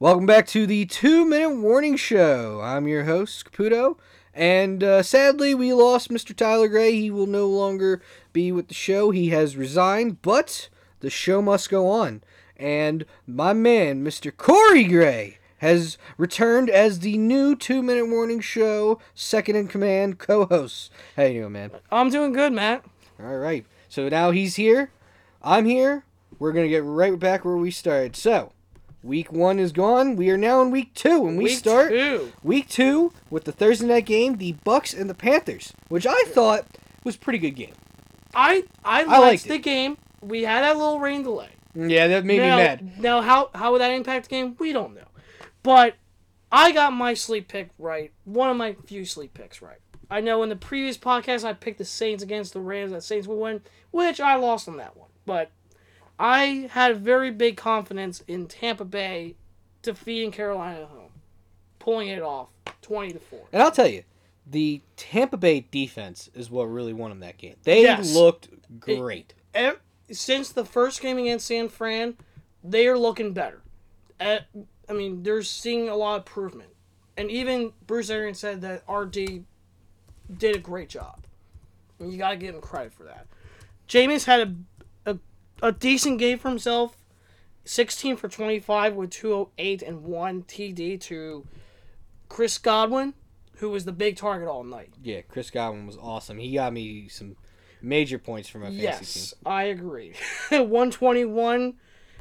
Welcome back to the two minute warning show. I'm your host, Caputo, and uh, sadly, we lost Mr. Tyler Gray. He will no longer be with the show. He has resigned, but the show must go on. And my man, Mr. Corey Gray, has returned as the new two minute warning show second in command co host. How you doing, man? I'm doing good, Matt. All right. So now he's here. I'm here. We're going to get right back where we started. So, week one is gone. We are now in week two, and we Week start two. week two with the Thursday night game, the Bucks and the Panthers, which I thought was a pretty good game. I I, liked liked the game. We had a little rain delay. Mm, yeah, that made now, me mad. Now, how how would that impact the game? We don't know. But I got my sleep pick right. One of my few sleep picks right. I know in the previous podcast I picked the Saints against the Rams. That Saints would win, which I lost on that one. But I had very big confidence in Tampa Bay defeating Carolina at home, pulling it off, twenty to four. And I'll tell you, the Tampa Bay defense is what really won them that game. They Yes. looked great. ev- since the first game against San Fran, they are looking better. Uh, I mean, they're seeing a lot of improvement, and even Bruce Arians said that RD did a great job. And you gotta give him credit for that. Jameis had a, a decent game for himself. 16 for 25 with 208 and 1 TD to Chris Godwin, who was the big target all night. Yeah, Chris Godwin was awesome. He got me some major points for my fantasy Yes, team. I agree. 121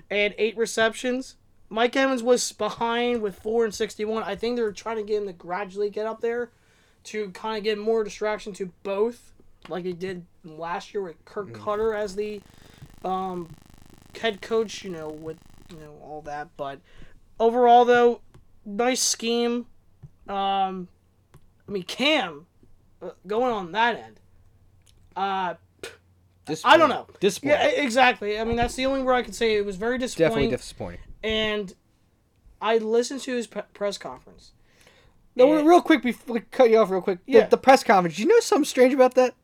and eight receptions. Mike Evans was behind with four and 61. I think they were trying to get him to gradually get up there to kind of get more distraction to both, like he did last year with Kirk Mm-hmm. Koetter as the um, head coach. You know, with you know all that. But overall, though, nice scheme. Um, I mean, Cam uh, going on that end. Uh, I don't know. Disappointing. yeah, exactly. I mean, that's the only word I can say. It was very disappointing. Definitely disappointing. and I listened to his pe- press conference. No, And- real quick before we cut you off, real quick. The, Yeah. the press conference. You know something strange about that?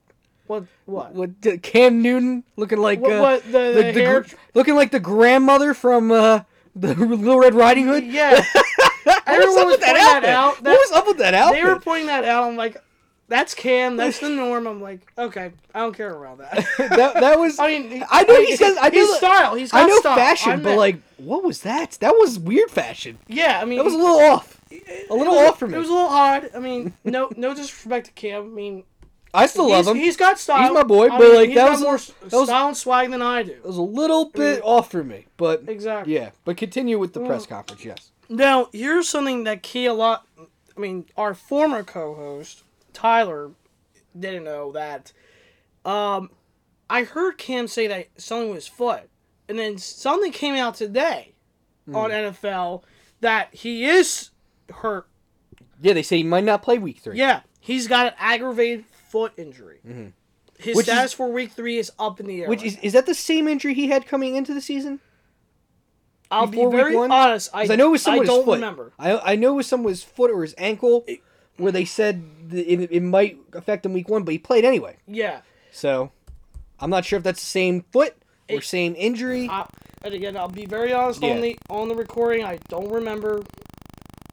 What? What? The Cam Newton looking like What- uh, what, the- the hair- gr- looking like the grandmother from uh, the Little Red Riding Hood. Yeah. what was Everyone up was with that pointing that outfit? out. what was up with that outfit? they were pointing that out. I'm like, that's Cam. That's the norm. I'm like, okay, I don't care about that. that, that was. I mean, I know he says- I know his that- style. He's got I know style. fashion, I but like, what was that? That was weird fashion. yeah, I mean, That was a little off. A little was, off for me. It was a little odd. I mean, no, no disrespect to Cam. I mean, I still love him. he's got style. He's my boy, I but, mean, like, he's that got was more that was- style and swag than I do. It was a little bit off for me, but Exactly. yeah. But continue with the Mm. press conference. Yes. Now, here's something that key a lot. I mean, our former co-host Tyler didn't know that. Um, I heard Cam say that something with his foot, and then something came out today on NFL that he is hurt. Yeah, they say he might not play week three. Yeah, he's got an aggravated foot injury. His Mm-hmm. Which is- status for week three is up in the air. Which right is is that the same injury he had coming into the season? I'll before be very one? honest. I, I know it was someone I don't foot. remember. I I know it was someone with his foot or his ankle, where they said it, it might affect him week one, but he played anyway. Yeah. So I'm not sure if that's the same foot or It- same injury. I, and again, I'll be very honest Yeah. on the on the recording. I don't remember,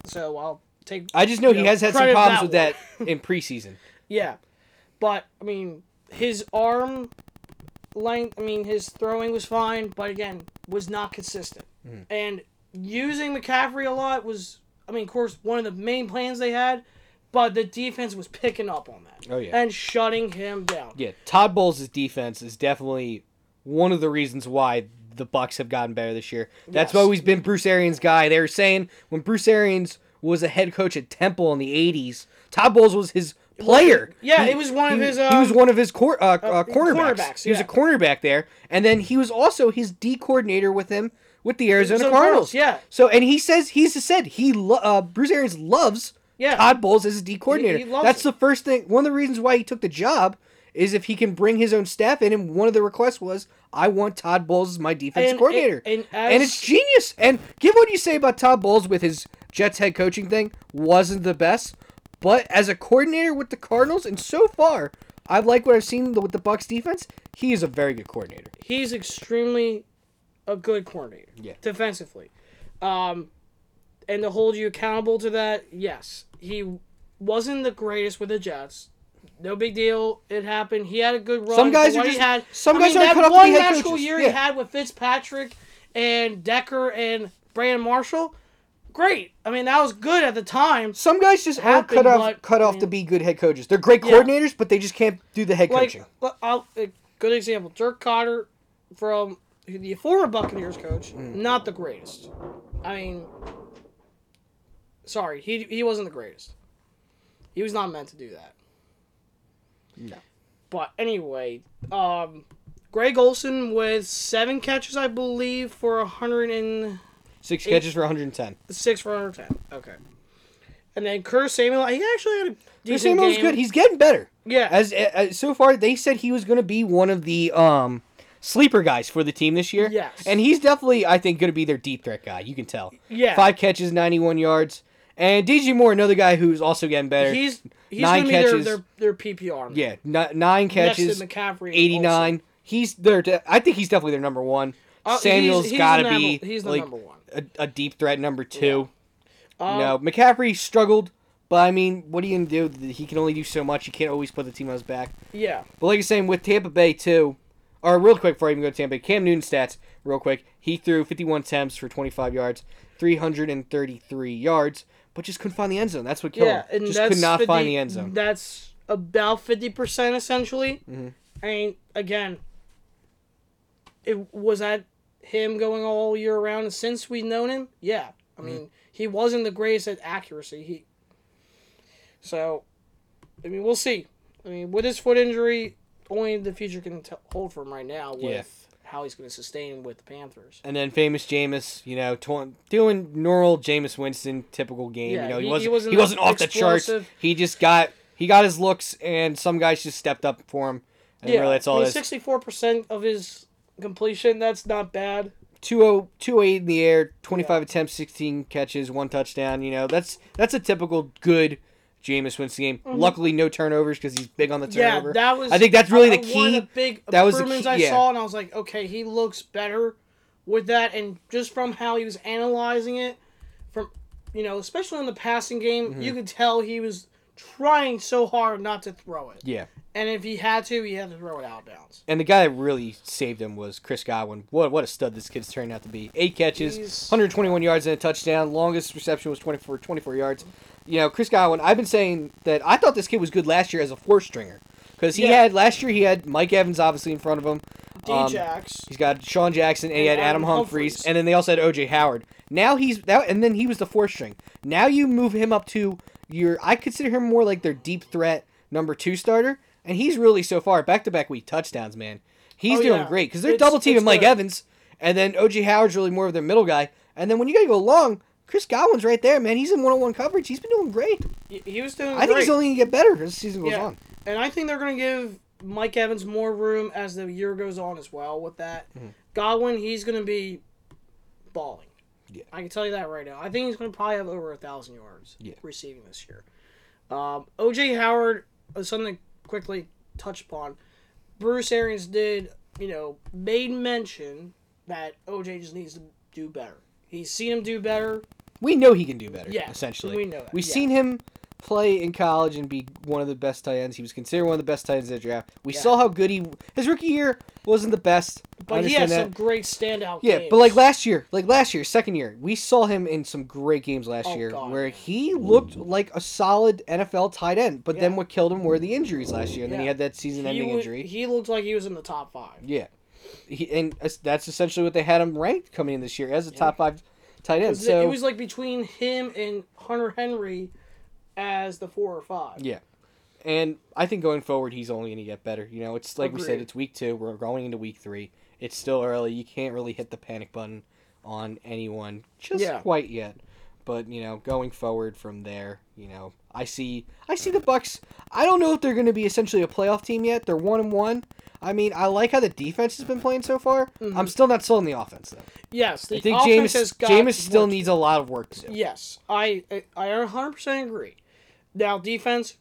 so I'll take. I just know you he has had some problems that with one. that in preseason. Yeah, but I mean, his arm length. I mean, his throwing was fine, but again, was not consistent. Hmm. And using McCaffrey a lot was, I mean, of course, one of the main plans they had, but the defense was picking up on that. Oh, yeah. and shutting him down. Yeah, Todd Bowles' defense is definitely one of the reasons why the Bucks have gotten better this year. That's Yes. always been Bruce Arians' guy. They were saying when Bruce Arians was a head coach at Temple in the '80s, Todd Bowles was his player. Yeah, it was one of he, his, he was um, one of his cor- uh, uh, cornerbacks. cornerbacks, He was a cornerback there, and then he was also his D coordinator with him with the Arizona Arizona Cardinals. Cardinals, yeah. So, and he says he's said he lo- uh, Bruce Arians loves Yeah. Todd Bowles as his D coordinator. he loves That's the first thing. One of the reasons why he took the job is if he can bring his own staff in. And one of the requests was, I want Todd Bowles as my defense And- coordinator. and- And, and it's genius. And give what you say about Todd Bowles with his Jets head coaching thing wasn't the best, but as a coordinator with the Cardinals, and so far, I like what I've seen with the Bucks defense. He is a very good coordinator. he's extremely a good coordinator. Yeah. Defensively. Um and to hold you accountable to that, yes, he wasn't the greatest with the Jets. No big deal. It happened. He had a good run. Some guys are just- had. some I guys mean, that cut out to one magical year Yeah. he had with Fitzpatrick and Decker and Brandon Marshall. Great. I mean, that was good at the time. Some guys just aren't cut off but, cut I off to be good head coaches. They're great Yeah. coordinators, but they just can't do the head Like, coaching. I'll, a good example: Dirk Koetter from the former Buccaneers coach, Mm. not the greatest. I mean, sorry, he he wasn't the greatest. He was not meant to do that. No. But anyway, um, Greg Olsen with seven catches, I believe, for a hundred and Six Eight- catches for 110. six for hundred ten. Okay. And then Curtis Samuel, he actually had a decent Samuel's game. good. He's getting better. yeah, As, as so far, they said he was going to be one of the um sleeper guys for the team this year. Yes. And he's definitely, I think, going to be their deep threat guy. You can tell. yeah. Five catches, 91 yards. And DJ Moore, another guy who's also getting better. He's he's Nine gonna be their, catches. their their PPR. man. yeah, n- nine catches, McCaffrey and 89. He's their. I think he's definitely their number one. Uh, Samuel's got to be he's the like number one. A, a deep threat number two. Um, you know, McCaffrey struggled, but I mean, what are you gonna do? He can only do so much. You can't always put the team on his back. Yeah. But like was saying, with Tampa Bay too, or real quick before I even go to Tampa Bay, Cam Newton stats real quick. He threw 51 attempts for 25 yards, 333 yards, but just couldn't find the end zone. That's what killed Yeah, him. Just could not 50 find the end zone. That's about fifty percent essentially. Mhm. I mean, again, it was that him going all year round since we've known him. Yeah, I Mm-hmm. mean, he wasn't the greatest at accuracy. He, so, I mean, we'll see. I mean, with his foot injury, only the future can t- hold for him right now with Yeah. how he's going to sustain with the Panthers. And then famous Jameis, you know, tw- doing normal Jameis Winston typical game. Yeah, you know, he, he- he wasn't he wasn't wasn't, off the charts. He just got he got his looks, and some guys just stepped up for him. And really, that's all I it mean, is. Sixty-four percent of his completion. That's not bad. 208 208 in the air, 25 attempts, 16 catches, one touchdown. You know, that's that's a typical good Jameis Winston game. Luckily, no turnovers because he's big on the Mm-hmm. Yeah, that was. I think that's really the One key. of the big That was the key, I yeah. saw, and I was like, okay, he looks better with that, and just from how he was analyzing it, from you know, especially in the passing game, Mm-hmm. you could tell he was trying so hard not to throw it, yeah. and if he had to, he had to throw it out of bounds. And the guy that really saved him was Chris Godwin. What what a stud this kid's turned out to be. Eight catches, He's- 121 yards and a touchdown. Longest reception was 24 24 yards. You know, Chris Godwin. I've been saying that I thought this kid was good last year as a four stringer because he Yeah. had last year he had Mike Evans obviously in front of him. Um, D-Jax. He's got Sean Jackson and he had Adam Adam Humphries, Humphries. and then they also had OJ Howard. Now he's that, and then he was the fourth string. Now you move him up to your. I consider him more like their deep threat number two starter, and he's really so far back to back week touchdowns, man. He's Oh, doing yeah. great because they're double teaming Mike good. Evans, and then OJ Howard's really more of their middle guy. And then when you gotta go long, Chris Godwin's right there, man. He's in one on one coverage. He's been doing great. He, was doing I think he's only gonna get better as the season goes Yeah. on. And I think they're going to give Mike Evans more room as the year goes on as well with that. Mm-hmm. Godwin, he's going to be balling. Yeah. I can tell you that right now. I think he's going to probably have over a thousand yards Yeah. receiving this year. Um, OJ Howard, uh, something to quickly touch upon. Bruce Arians did, you know, made mention that OJ just needs to do better. He's seen him do better. We know he can do better. Yeah, essentially, we know that, We've yeah. seen him play in college and be one of the best tight ends. He was considered one of the best tight ends in the draft. We Yeah. saw how good he. His rookie year wasn't the best. But he had understand some great standout Yeah, games. but like last year, like last year, second year, we saw him in some great games last Oh, year God, where he looked like a solid NFL tight end. But then what killed him were the injuries last year, and then he had that season-ending he, injury. he looked like he was in the top five. yeah, he, and that's essentially what they had him ranked coming in this year as a top five tight end. So It was like between him and Hunter Henry as the four or five. Yeah. And I think going forward, he's only going to get better. You know, it's like we said, it's week two. We're going into week three. It's still early. You can't really hit the panic button on anyone just Yeah. quite yet. But you know, going forward from there, you know, I see, I see the Bucks. I don't know if they're going to be essentially a playoff team yet. They're one and one. I mean, I like how the defense has been playing so far. Mm-hmm. I'm still not sold on the offense though. Yes, the I think offense has got Jameis still needs a lot of work to do. Yes, I I 100% agree. Now defense,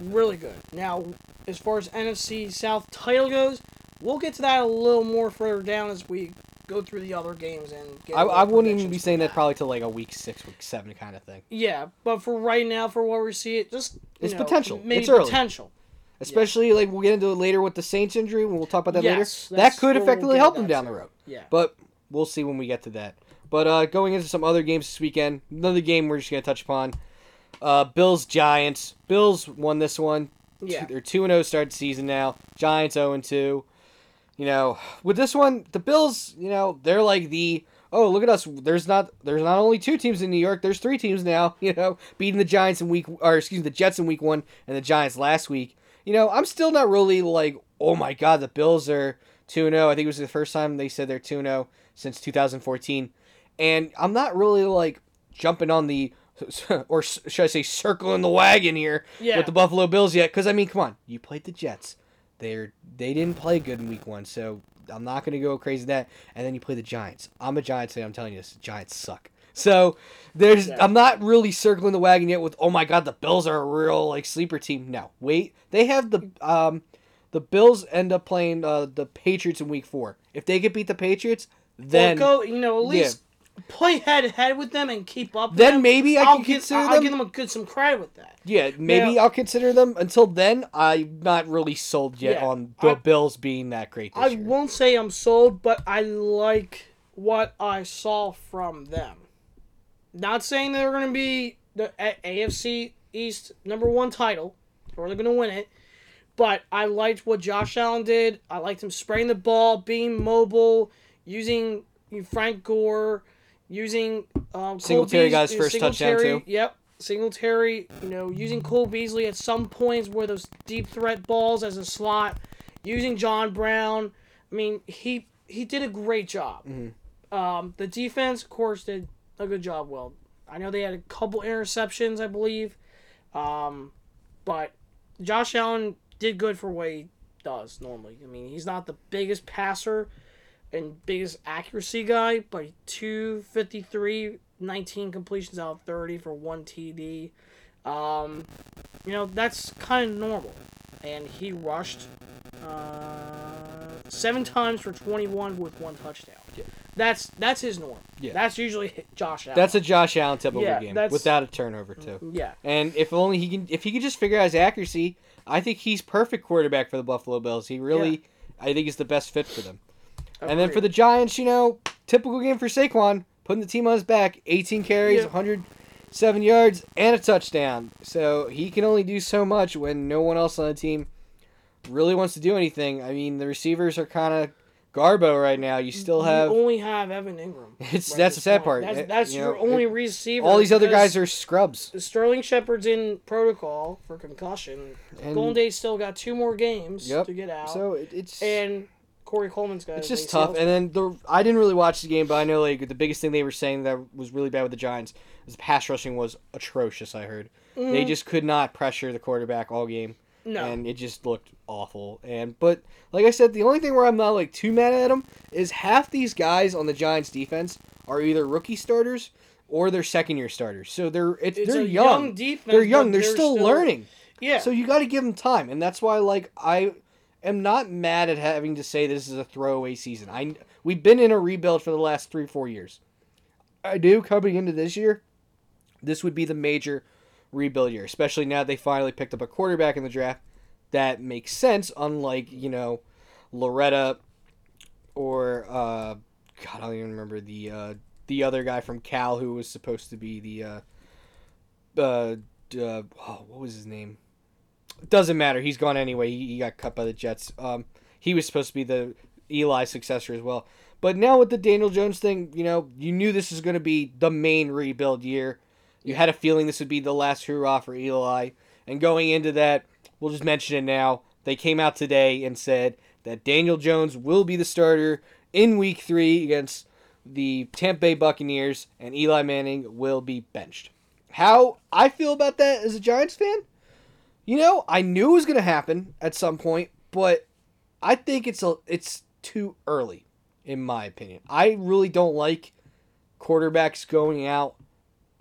really good. Now as far as NFC South title goes, we'll get to that a little more further down as we go through the other games and. Get I, I wouldn't even be saying that that probably till like a week six, week seven kind of thing. Yeah, but for right now, for what we see, it just It's know, potential. Maybe It's early. potential. Especially like we'll get into it later with the Saints injury. We'll talk about that Yes, later. That could where we'll effectively help them down too. the road. Yeah. But we'll see when we get to that. But uh, going into some other games this weekend, another game we're just gonna touch upon. Uh, Bills Giants. Bills won this one. Yeah. They're two and zero start season now. Giants zero and two. You know, with this one, the Bills. You know, they're like the oh look at us. There's not there's not only two teams in New York. There's three teams now. You know, beating the Giants in week or excuse me, the Jets in week one and the Giants last week. You know, I'm still not really like oh my god, the Bills are two and zero. I think it was the first time they said they're two and zero since 2014, and I'm not really like jumping on the or should I say circling the wagon here Yeah. with the Buffalo Bills yet? Because I mean, come on, you played the Jets. They're they didn't play good in Week One, so I'm not gonna go crazy that. And then you play the Giants. I'm a Giants fan. I'm telling you this. Giants suck. So there's Yeah. I'm not really circling the wagon yet with oh my god the Bills are a real like sleeper team. No, wait, they have the um the Bills end up playing uh, the Patriots in Week Four. If they could beat the Patriots, then well, go. You know, at Yeah. least play head to head with them and keep up. with then them. maybe I I'll can give, consider I'll them. give them a good some credit with that. Yeah, maybe Now- I'll consider them. Until then, I'm not really sold yet Yeah, on the I- Bills being that great this I year. won't say I'm sold, but I like what I saw from them. Not saying they're going to be the AFC East number one title, or they're going to win it, but I liked what Josh Allen did. I liked him spraying the ball, being mobile, using Frank Gore, using um, Singletary got his Beas- first touchdown, Singletary, too. Yep. Singletary, you know, using Cole Beasley at some points where those deep threat balls as a slot, using John Brown. I mean, he he did a great job. Mm-hmm. Um, the defense, of course, did a good job. Well, I know they had a couple interceptions, I believe, um, but Josh Allen did good for what he does normally. I mean, he's not the biggest passer and biggest accuracy guy, but 253, 19 completions out of 30 for one TD. Um, you know, that's kind of normal. And he rushed uh, seven times for 21 with one touchdown. That's that's his norm. Yeah. That's usually Josh Allen. That's a Josh Allen typical Yeah, game that's- without a turnover too. yeah. And if only he can, if he could just figure out his accuracy, I think he's perfect quarterback for the Buffalo Bills. He really, I think, he's the best fit for them. Oh, and then for the Giants, you know, typical game for Saquon, putting the team on his back, 18 carries, Yeah. 107 yards, and a touchdown. So he can only do so much when no one else on the team really wants to do anything. I mean, the receivers are kind of garbo right now. You still have you only have Evan Engram. It's- right that's the sad part. That's, that's you your know, only it- receiver. all these other guys are scrubs. Sterling Shepard's in protocol for concussion. And- Golden Tate still got two more games Yep. to get out, So it, it's and Corey Coleman's got. It's just tough. And then the I didn't really watch the game, but I know like the biggest thing they were saying that was really bad with the Giants is the pass rushing was atrocious. I heard they just could not pressure the quarterback all game, Mm-hmm. No. and it just looked awful. And but like I said, the only thing where I'm not like too mad at them is half these guys on the Giants defense are either rookie starters or they're second year starters. So they're It's they're young. young defense, They're young. They're, they're still, still- learning. yeah. So you got to give them time, and that's why like I am not mad at having to say this is a throwaway season. I we've been in a rebuild for the last three four years. I do coming into this year, this would be the major rebuild year, especially now they finally picked up a quarterback in the draft that makes sense. Unlike you know Lauletta or uh, God, I don't even remember the uh, the other guy from Cal who was supposed to be the uh, uh, uh oh, what was his name? Doesn't matter. He's gone anyway. He, he got cut by the Jets. Um, he was supposed to be the Eli successor as well. But now with the Daniel Jones thing, you know, you knew this was going to be the main rebuild year. You had a feeling this would be the last hurrah for Eli. And going into that, we'll just mention it now. They came out today and said that Daniel Jones will be the starter in week three against the Tampa Bay Buccaneers, and Eli Manning will be benched. How I feel about that as a Giants fan? You know, I knew it was going to happen at some point, but I think it's a it's too early in my opinion. I really don't like quarterbacks going out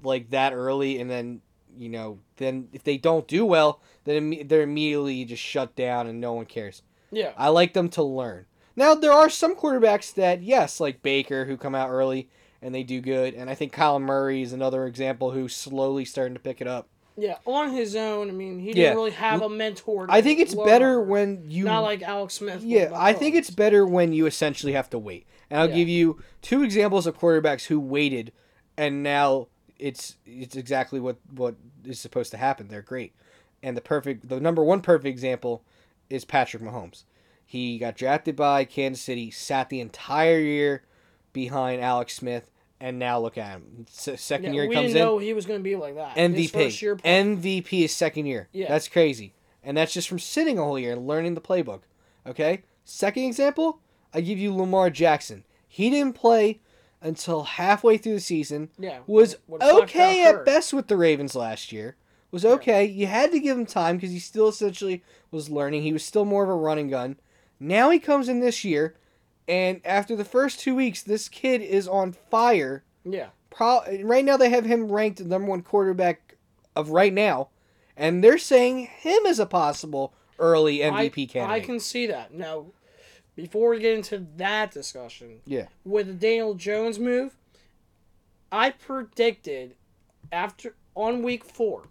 like that early and then, you know, then if they don't do well, then they're immediately just shut down and no one cares. yeah. I like them to learn. Now there are some quarterbacks that yes, like Baker, who come out early and they do good, and I think Kyler Murray is another example who's slowly starting to pick it up. Yeah, on his own. I mean, he didn't really have a mentor. to I think it's better under. when you not like Alex Smith. Yeah, I think it's better when you essentially have to wait. And I'll Yeah. give you two examples of quarterbacks who waited and now it's it's exactly what what is supposed to happen. They're great. And the perfect the number one perfect example is Patrick Mahomes. He got drafted by Kansas City, sat the entire year behind Alex Smith, and now look at him. Second Yeah, year he we comes didn't in. know he was going to be like that. His first year MVP. MVP is second year. Yeah. That's crazy. And that's just from sitting a whole year and learning the playbook. Okay? Second example, I give you Lamar Jackson. He didn't play until halfway through the season. Yeah, Was when Fleck got okay at hurt. best with the Ravens last year. Was okay. You had to give him time because he still essentially was learning. He was still more of a running gun. Now he comes in this year, and after the first two weeks, this kid is on fire Yeah, pro- right now they have him ranked the number one quarterback of right now, and they're saying him as a possible early MVP I, candidate. I can see that. Now, before we get into that discussion, Yeah. with the Daniel Jones move, I predicted after on week four.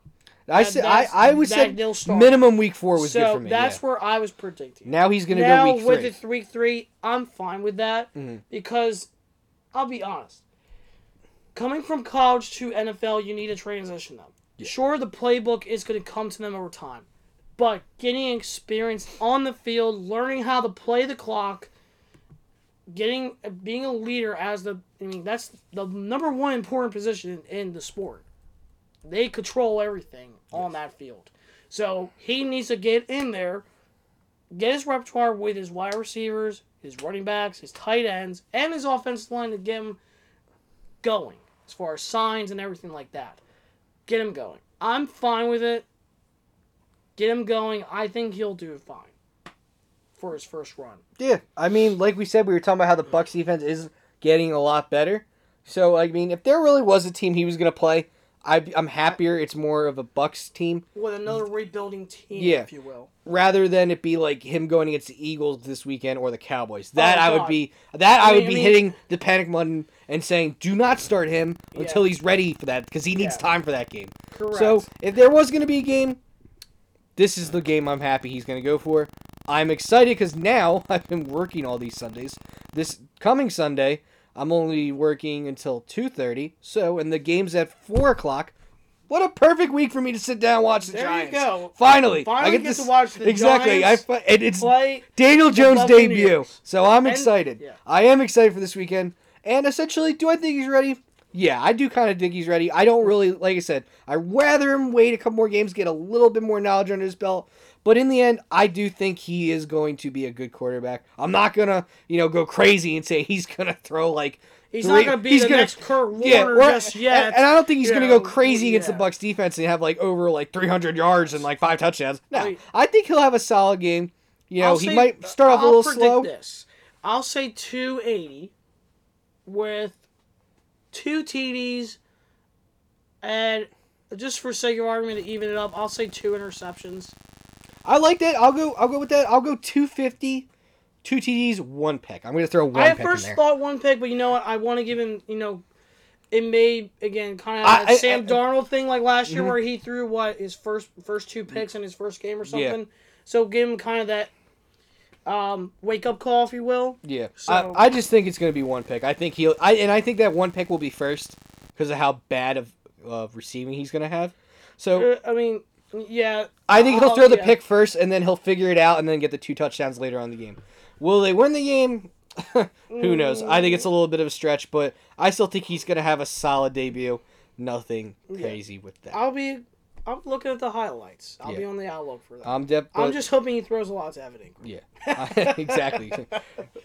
I that said I, I was said minimum week four was so good for me. that's yeah. where I was predicting. Now he's gonna now go week with three. the week three, I'm fine with that Mhm. because I'll be honest. Coming from college to NFL, you need to transition them. Sure, the playbook is going to come to them over time, but getting experience on the field, learning how to play the clock, getting being a leader as the I mean that's the number one important position in the sport. They control everything on that field. So he needs to get in there, get his repertoire with his wide receivers, his running backs, his tight ends, and his offensive line to get him going as far as signs and everything like that. Get him going. I'm fine with it. Get him going. I think he'll do fine for his first run. Yeah, I mean, like we said, we were talking about how the Bucks defense is getting a lot better. So I mean, if there really was a team he was gonna play, I, I'm happier. It's more of a Bucks team With another rebuilding team, Yeah. if you will. rather than it be like him going against the Eagles this weekend or the Cowboys. That Oh, I would be that I, I would be I mean- hitting the panic button and saying, "Do not start him Yeah. until he's ready for that because he needs Yeah. time for that game." Correct. So if there was going to be a game, this is the game I'm happy he's going to go for. I'm excited because now I've been working all these Sundays. This coming Sunday, I'm only working until two thirty. So and the game's at four o'clock. What a perfect week for me to sit down and watch the There you go. Finally, Finally I get, get this, to watch the exactly. Giants I and it's. Daniel Jones' debut. So I'm And- excited. yeah. I am excited for this weekend. And essentially, do I think he's ready? Yeah, I do kind of think he's ready. I don't really, like I said, I'd rather him wait a couple more games, get a little bit more knowledge under his belt. But in the end, I do think he is going to be a good quarterback. I'm not gonna, you know, go crazy and say he's gonna throw like. He's three- not going to be he's the gonna- next Kurt Warner Yeah, just yet. and, and I don't think he's gonna know, go crazy against the. Bucks defense and have like over like 300 yards and like five touchdowns. No, Wait. I think he'll have a solid game. You know, I'll he say- might uh, start off a I'll little predict slow. This. I'll say 280 with two TDs and just for sake of argument to even it up, I'll say two interceptions. I like that. I'll go. I'll go with that. I'll go 250, two TDs, one pick. I'm gonna throw one I at pick first in there. thought one pick, but you know what? I want to give him, you know, it may again kind of I- that I- Sam I- Darnold thing like last year Mhm. where he threw what his first first two picks in his first game or Yeah. something. So give him kind of that um, wake up call, if you will. yeah, So- I, I just think it's gonna be one pick. I think he'll. I and I think that one pick will be first because of how bad of of receiving he's gonna have. So Uh, I mean, yeah. I think he'll I'll- throw the yeah. pick first, and then he'll figure it out, and then get the two touchdowns later on in the game. Will they win the game? Who knows? I think it's a little bit of a stretch, but I still think he's gonna have a solid debut. Nothing crazy with that. I'll be. I'm looking at the highlights. I'll be on the outlook for that. I'm I'm just hoping he throws a lot to Evan Engram. Yeah, exactly.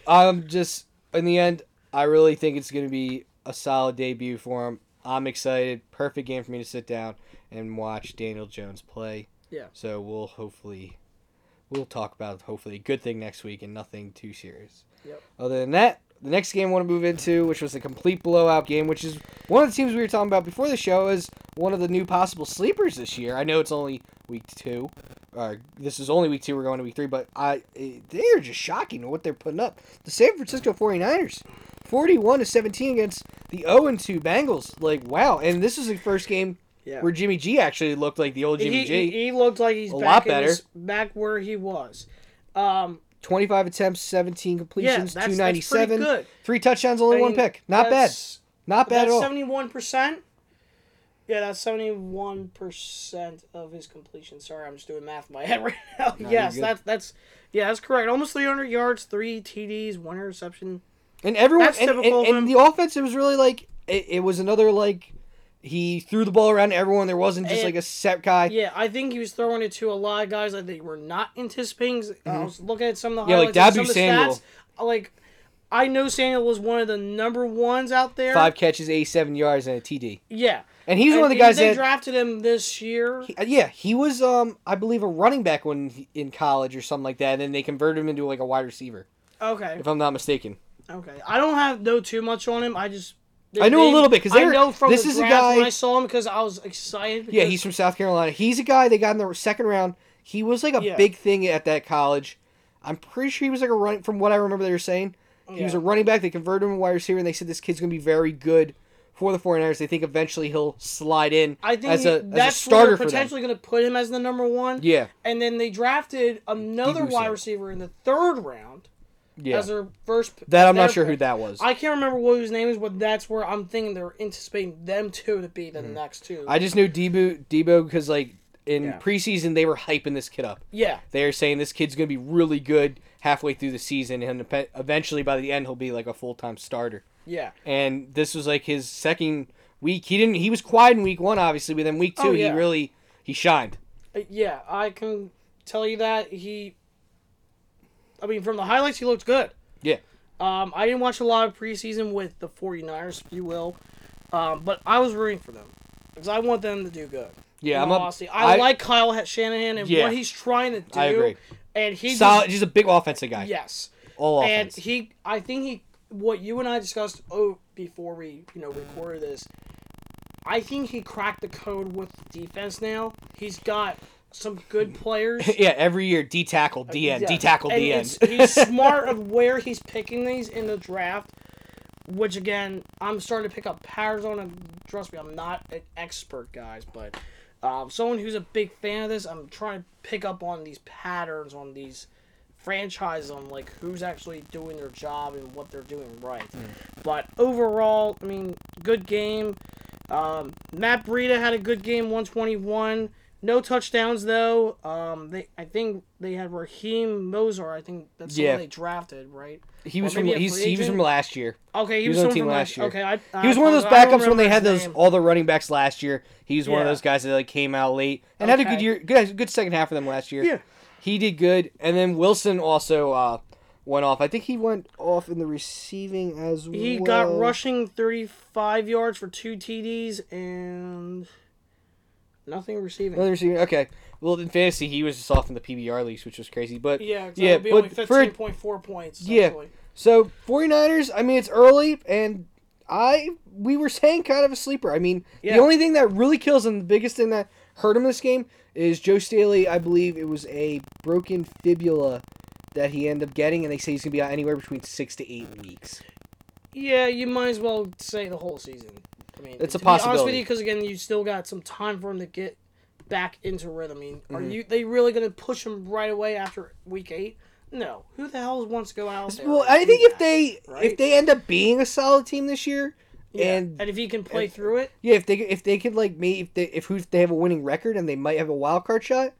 I'm just in the end. I really think it's going to be a solid debut for him. I'm excited. Perfect game for me to sit down and watch Daniel Jones play. Yeah. So we'll hopefully we'll talk about hopefully a good thing next week and nothing too serious. Yep. Other than that, the next game I want to move into, which was a complete blowout game, which is one of the teams we were talking about before the show, is one of the new possible sleepers this year. I know it's only week two, uh, this is only week two. We're going to week three, but I they are just shocking what they're putting up. The San Francisco 49ers, 41 to 17 against the 0 2 Bengals. Like wow! And this is the first game Yeah. where Jimmy G actually looked like the old Jimmy he, G. he, he looked like he's A back lot better. his- back where he was. Um, 25 attempts, 17 completions, that's, that's 297, pretty good. three touchdowns, only I one pick. Not bad. Not bad at That's all. seventy-one percent. Yeah, that's seventy-one percent of his completion. Sorry, I'm just doing math in my head right now. you're yes, that's that's yeah, that's correct. Almost three hundred yards, three TDs, one interception. And everyone, That's and, and, and the offense, it was really like it, it was another like he threw the ball around to everyone. There wasn't just And- like a set guy. Yeah, I think he was throwing it to a lot of guys that they were not anticipating. I was looking at some of the Mm-hmm. Yeah, like highlights. and Deebo the Samuel. Stats, like, I know Samuel was one of the number ones out there. Five catches, 87 yards, and a TD. Yeah, And he's one of the And guys they that drafted him this year. He- uh, yeah, he was um I believe a running back when he- in college or something like that, and then they converted him into like a wide receiver, Okay, if I'm not mistaken. okay. I don't have know too much on him. I just I know a little bit, 'cause I know from this the is a guy- when I saw him because I was excited. Yeah, he's from South Carolina. He's a guy they got in the second round. He was like a Yeah. big thing at that college. I'm pretty sure he was like a running from what I remember they were saying. He was a running back. They converted him to wide receiver, and they said this kid's gonna be very good for the 49ers. They think eventually he'll slide in I think as a, as a that's starter potentially going to put him as the number one. Yeah, And then they drafted another wide receiver in the third round yeah. as their first. that I'm not sure who that was. I can't remember what his name is, but that's where I'm thinking they're anticipating them two to be the next two. Mm-hmm. I just knew Deebo Deebo because like in Yeah. preseason they were hyping this kid up. yeah, They are saying this kid's gonna be really good halfway through the season, and eventually by the end he'll be like a full time starter. yeah, And this was like his second week. He didn't. He was quiet in week one, obviously, but then week two Oh, yeah. he really he shined. Uh, yeah. I can tell you that he. I mean, from the highlights, he looked good. Yeah. Um, I didn't watch a lot of preseason with the 49ers, if you will, um, but I was rooting for them because I want them to do good. Yeah, I'm a, honesty. I, I- like Kyle Shanahan and Yeah. what he's trying to do. I agree. And he solid. just- He's a big offensive guy. yes. all and offense. And he i think he what you and i discussed oh before we you know recorded this i think he cracked the code with defense now he's got some good players. Yeah, every year D tackle, D end, Yeah. D tackle, D end. he's smart of where he's picking these in the draft which again i'm starting to pick up patterns on and trust me i'm not an expert guys but um, someone who's a big fan of this i'm trying to pick up on these patterns on these franchises on like who's actually doing their job and what they're doing right. But overall i mean good game. Um, matt Breida had a good game 121 no touchdowns though um, they i think they had Raheem Mostert i think that's Yeah. they drafted right he was from he's, he was from last year. Okay, he, He was, was on the team last year. Okay, I, He was one of those apologize. I don't backups when they had those name. all the running backs last year. He was one of those guys that like came out late and had a good year, good good second half for them last year. Yeah. he did good, and then Wilson also uh, went off. I think he went off in the receiving as well. He got rushing 35 yards for two TDs and nothing receiving. Nothing receiving. Okay, well in fantasy he was just off in the PPR leagues, which was crazy. But yeah, so yeah, be but for 15.4 points. Yeah. So 49ers, I mean, it's early, and I we were saying kind of a sleeper. I mean, Yeah. the only thing that really kills him, the biggest thing that hurt him this game, is Joe Staley. I believe it was a broken fibula that he ended up getting, and they say he's gonna be out anywhere between six to eight weeks. Yeah, you might as well say the whole season. I mean, It's a to be honest possibility. because again, you still got some time for him to get back into rhythm. I mean, are Mm-hmm. you they really going to push him right away after week eight? No. Who the hell wants to go out there? Well, I think if that, they right? if they end up being a solid team this year, Yeah, and and if he can play through it, Yeah, if they if they could like me if they if who if they have a winning record and they might have a wild card shot,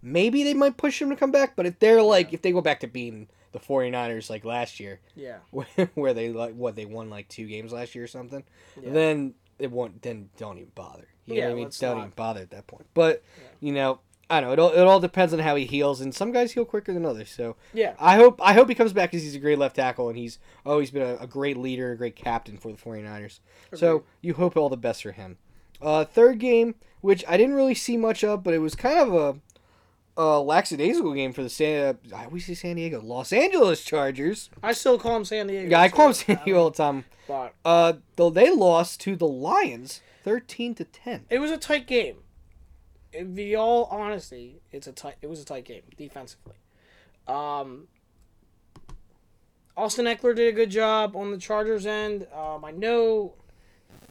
maybe they might push him to come back. But if they're like if they go back to being the 49ers like last year, yeah. where they like what they won like two games last year or something, Yeah. then it won't. Then don't even bother. You know Yeah, what I mean? Don't not. even bother at that point. But you know, I don't know. It all, it all depends on how he heals, and some guys heal quicker than others. So Yeah. I hope I hope he comes back because he's a great left tackle and he's always been a, a great leader, a great captain for the 49ers. So you hope all the best for him. Uh, third game, which I didn't really see much of, but it was kind of a, a lackadaisical game for the San. Uh, I always say San Diego, Los Angeles Chargers. I still call them San Diego. Yeah, I call them San Diego all the time. But Uh, though they lost to the Lions, thirteen to ten. it was a tight game. in the all honesty, it's a tight. It was a tight game defensively. Um, Austin Ekeler did a good job on the Chargers end. Um, I know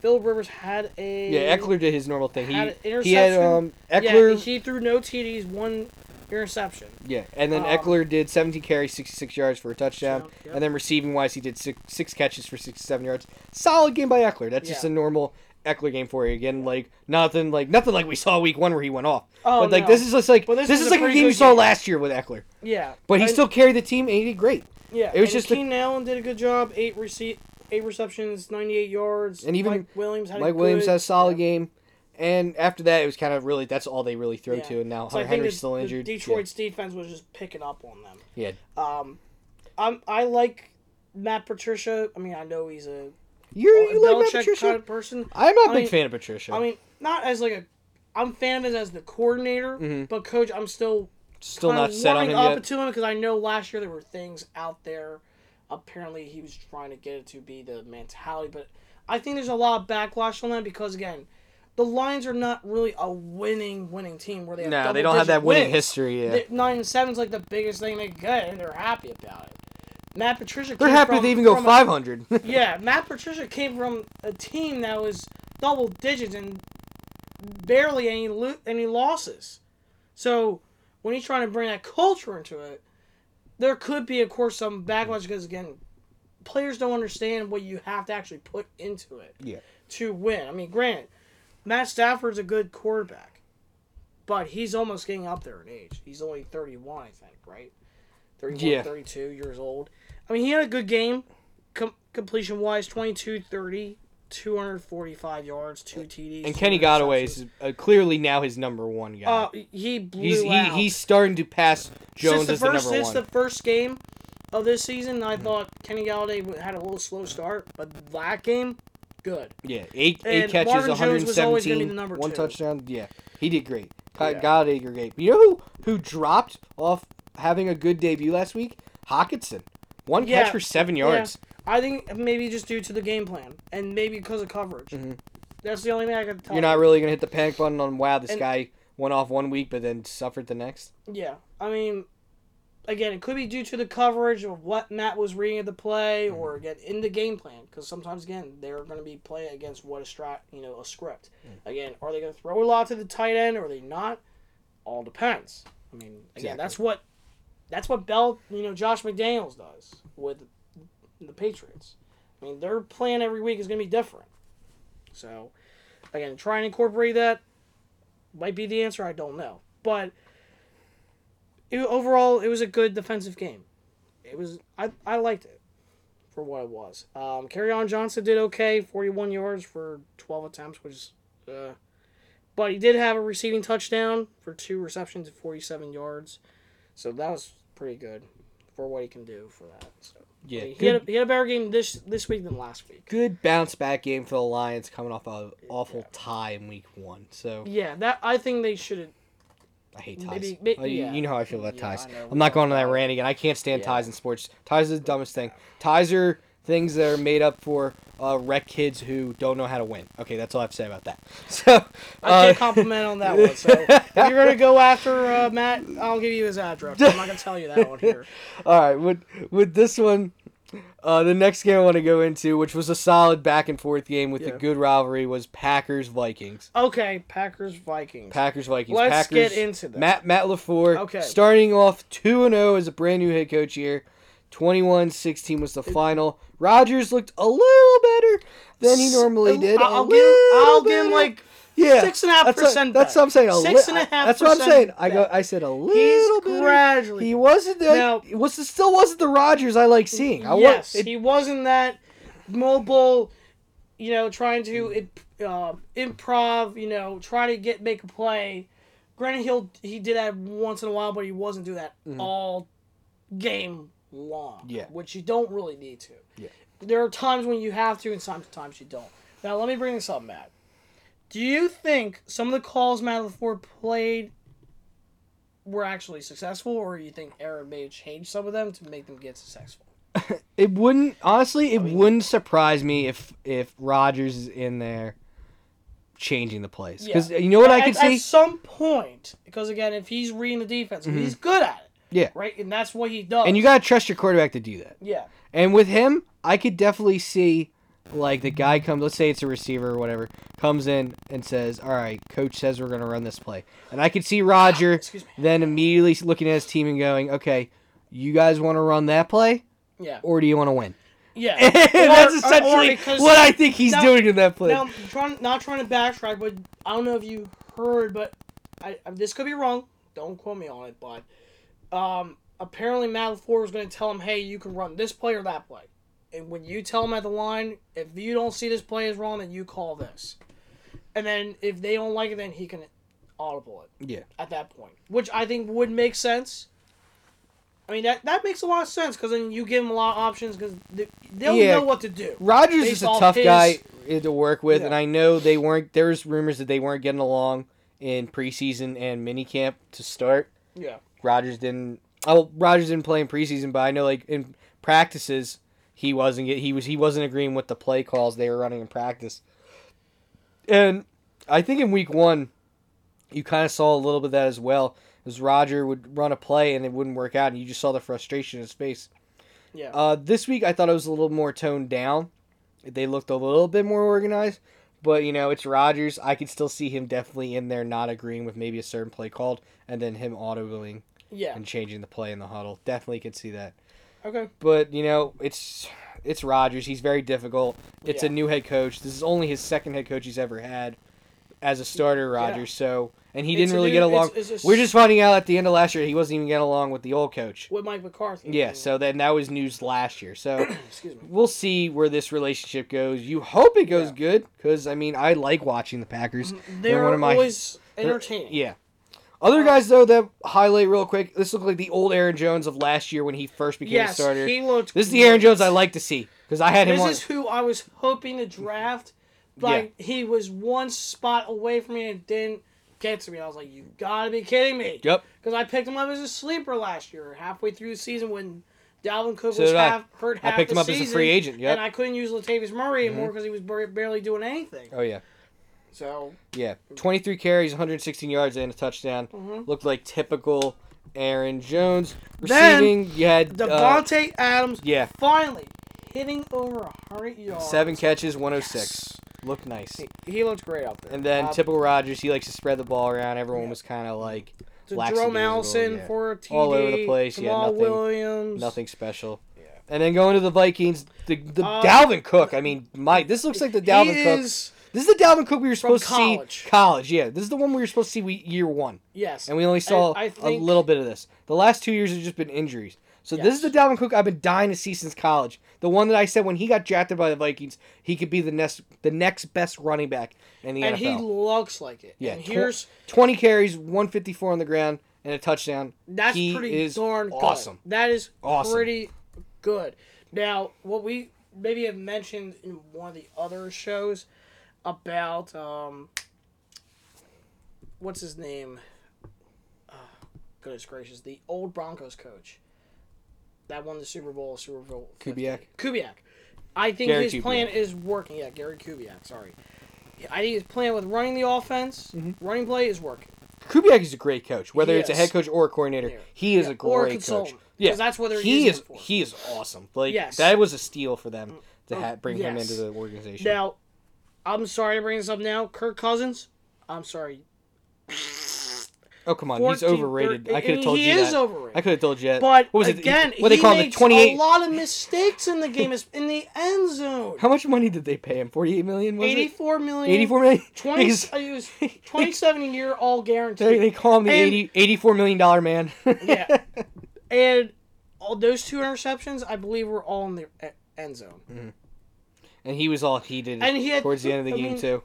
Philip Rivers had a Yeah, Ekeler did his normal thing. He Had an he had interception. um Yeah, he threw no TDs, one interception. Yeah, and then Um, Ekeler did 17 carries, 66 yards for a touchdown, yep. and then receiving wise, he did six, six catches for 67 yards. Solid game by Ekeler. That's just a normal Ekeler game for you. Again, like nothing, like nothing like we saw week one where he went off. Oh, but like no. this is just like this, this is a like a game you saw game. last year with Ekeler. Yeah, But he still carried the team, and he did great. yeah. it was just Keenan Allen did a good job. Eight receipt, eight receptions, ninety eight yards. And even Mike Williams had a Mike Williams good- had a solid yeah. game, and after that, it was kind of really that's all they really throw Yeah. to. And now So think Henry's the- still injured. Detroit's defense was just picking up on them. Yeah, Um, I'm I like Matt Patricia. I mean, I know he's a, you're a you like Matt Patricia? kind of person. I'm not a big mean- fan of Patricia. I mean, not as like a. I'm fan of it as the coordinator, Mhm. but coach, I'm still still not set on him up yet. to him because I know last year there were things out there. Apparently, he was trying to get it to be the mentality, but I think there's a lot of backlash on that because again, the Lions are not really a winning winning team where they have No, they don't have that winning wins. history. Yeah. Nine and is like the biggest thing they get, and they're happy about it. Matt Patricia. They're came happy from, they even go from a- 500. yeah, Matt Patricia came from a team that was double digits and barely any lo- any losses. So when he's trying to bring that culture into it, there could be, of course, some mm-hmm. backlash because again, players don't understand what you have to actually put into it yeah. to win. I mean, granted, Matt Stafford's a good quarterback, but he's almost getting up there in age. He's only 31, I think, right? 31, Yeah. 32 years old. I mean, he had a good game, com- completion wise 22 30, 245 yards, two TDs. And Kenny Golladay is uh, clearly now his number one guy. Uh, he blew he's he, out. he's starting to pass Jones since as the the first number since one. the first game of this season, I thought Kenny Golladay had a little slow start, but that game, good. Yeah, eight eight catches, Marvin Jones was always be 117, the number one two. touchdown. Yeah, he did great. Yeah. Golladay did great. You know who who dropped off having a good debut last week? Hockenson. One Yeah, catch for seven yards. I think maybe just due to the game plan and maybe because of coverage. Mhm. That's the only thing I can tell. You're not really gonna hit the panic button on wow, this And- guy went off one week but then suffered the next. Yeah, I mean, again, it could be due to the coverage of what Matt was reading at the play, Mm-hmm. or again in the game plan. Because sometimes, again, they're going to be playing against what a strat, you know, a script. Mm. Again, are they going to throw a lot to the tight end, or are they not? All depends. I mean, again, Exactly. that's what that's what Bell, you know, Josh McDaniels does with the Patriots. I mean, their plan every week is going to be different. So, again, try and incorporate that. Might be the answer. I don't know, but it, overall, it was a good defensive game. It was I, I liked it for what it was. Um, Kerryon Johnson did okay, forty one yards for twelve attempts, which is, uh, but he did have a receiving touchdown for two receptions at forty seven yards, so that was pretty good for what he can do for that. So Yeah, he, had a, he had a better game this this week than last week. good bounce back game for the Lions coming off an awful tie in week one. So Yeah, that I think they should. I hate ties. Maybe- oh, may- Oh, you, yeah. you know how I feel about Yeah, ties. I know. I'm not going on that Yeah. rant again. I can't stand Yeah. ties in sports. Ties is the dumbest thing. Ties are things that are made up for uh, wreck kids who don't know how to win. Okay, that's all I have to say about that. So, I uh, can't compliment on that one. So if you're gonna go after uh, Matt, I'll give you his address. I'm not gonna tell you that one here. all right, with with this one, uh, the next game I want to go into, which was a solid back and forth game with Yeah. a good rivalry, was Packers Vikings. Okay, Packers Vikings. Packers Vikings. Let's Packers, get into that. Matt Matt Lafleur. Okay. Starting off two and zero as a brand new head coach here. 21-16 was the final. Rodgers looked a little better than he normally did. I'll, I'll give him, I'll give him like yeah, six and a half that's percent What, that's what I'm saying. A Six li- and a half That's what I'm saying. I go. I said a little he's gradually. He wasn't. The, Now- it was still wasn't the Rodgers I like seeing. I yes, it- he wasn't that mobile. You know, trying to uh, improv. You know, try to get make a play. Granted, he'll he did that once in a while, but he wasn't do that all game long. Mm-hmm. Yeah. which you don't really need to. Yeah. There are times when you have to, and sometimes you don't. Now, let me bring this up, Matt. Do you think some of the calls Matt LaFleur played were actually successful, or you think Aaron may have changed some of them to make them get successful? It wouldn't honestly. It mean- wouldn't surprise me if if Rodgers is in there changing the plays. Yeah. Because you know what I at, could see? at some point. Because again, if he's reading the defense, he's good at it. Yeah. Right, and that's what he does. And you got to trust your quarterback to do that. yeah, And with him, I could definitely see like the guy comes, let's say it's a receiver or whatever, comes in and says, "All right, coach says we're going to run this play." And I could see ah, Roger then immediately looking at his team and going, "Okay, you guys want to run that play yeah, or do you want to win?" yeah. And that's Or- or essentially what I think he's now- doing in that play. Now, trying, not trying to backtrack, but I don't know if you heard, but I, I this could be wrong. Don't quote me on it, but um, apparently Matt LaFleur was going to tell him, "Hey, you can run this play or that play." And when you tell him at the line, if you don't see this play is wrong, then you call this. And then if they don't like it, then he can audible it yeah. at that point, which I think would make sense. I mean that that makes a lot of sense because then you give them a lot of options because they, they'll Yeah. know what to do. Rodgers is a tough his- guy to work with, Yeah. and I know they weren't. There was rumors that they weren't getting along in preseason and minicamp to start. Yeah, Rodgers didn't. Oh, Rodgers didn't play in preseason, but I know like in practices he wasn't he was he wasn't agreeing with the play calls they were running in practice. And I think in week one, you kind of saw a little bit of that as well. As Roger would run a play and it wouldn't work out, and you just saw the frustration in his face. yeah, Uh, this week I thought it was a little more toned down. They looked a little bit more organized, but you know it's Rodgers. I could still see him definitely in there, not agreeing with maybe a certain play called, and then him autoing yeah. and changing the play in the huddle. Definitely could see that. Okay. But you know it's it's Rodgers. He's very difficult. It's a new head coach. This is only his second head coach he's ever had as a starter. Rodgers. So and he It's didn't really new- get along. it's- it's We're just finding out at the end of last year he wasn't even getting along with the old coach. with Mike McCarthy. Yeah, so then that was news last year. So excuse me. we'll see where this relationship goes. You hope it goes Yeah. good because I mean I like watching the Packers. Mm-hmm. They're one of my- always entertaining. Yeah. Other guys though that highlight real quick. This looked like the old Aaron Jones of last year when he first became a Yes, starter. he looked. This is the Aaron. Jones I like to see because I had him This on. is who I was hoping to draft. Like he was one spot away from me and didn't get to me. I was like, "You gotta be kidding me!" Yep. Because I picked him up as a sleeper last year, halfway through the season when Dalvin Cook So was I. half hurt I half picked the him up as a free agent, yep. and I couldn't use Latavius Murray anymore mm-hmm. because he was barely doing anything. Oh yeah, So yeah. Twenty three carries, 116 yards, and a touchdown. Mhm. Looked like typical Aaron Jones. Then, Receiving, you had uh, Davante Adams yeah, finally hitting over hundred yards. seven catches, 106. Looked nice. He, he looked great out there. And then Uh, typical Rodgers, he likes to spread the ball around. Everyone Yeah. was kind of like Jerome Allison yeah. for a TD. All over the place, yeah, nothing- Williams. nothing special. Yeah. And then going to the Vikings, the, the Uh, Dalvin Cook. I mean, Mike, this looks like the Dalvin Cook. Is This is the Dalvin Cook we were supposed to see. College, yeah. This is the one we were supposed to see we, year one, yes. and we only saw I a think- little bit of this. The last two years have just been injuries. So this is the Yes. Dalvin Cook I've been dying to see since college. The one that I said when he got drafted by the Vikings, he could be the next the next best running back in the and NFL. he looks like it. Yeah, And tw- here's 20 carries, 154 on the ground, and a touchdown. that's he pretty darn good. awesome. That is Awesome. pretty good. Now, what we maybe have mentioned in one of the other shows about um, what's his name? Uh, goodness gracious, the old Broncos coach that won the Super Bowl. Super Bowl. 50. Kubiak? Kubiak. I think Gary his Kubiak. plan is working. Yeah, Gary Kubiak. Sorry. I think his plan with running the offense, Mm-hmm. running play, is working. Kubiak is a great coach. Whether He it's a head coach or a coordinator, Yeah. he is Yeah, a or a great coach. Yeah, that's what they're he using is. him for. He is awesome. Like Yes. that was a steal for them to Oh, ha- bring him into the organization. Now, I'm sorry to bring this up now. Kirk Cousins. I'm sorry. oh come on, he's overrated. er, I could have he told you is that. overrated. I could have told you that. But what was again, it? What they call him? The twenty-eight. a lot of mistakes in the game, is in the end zone. How much money did they pay him? Forty-eight million. Was it? Eighty-four million. Eighty-four million. 20, Because it was 27 year all guaranteed. they, they call him the And- 80, 84 million dollar man. Yeah. and all those two interceptions, I believe, were all in the end zone. And he was all heated And he had- towards the end of the I game mean, too.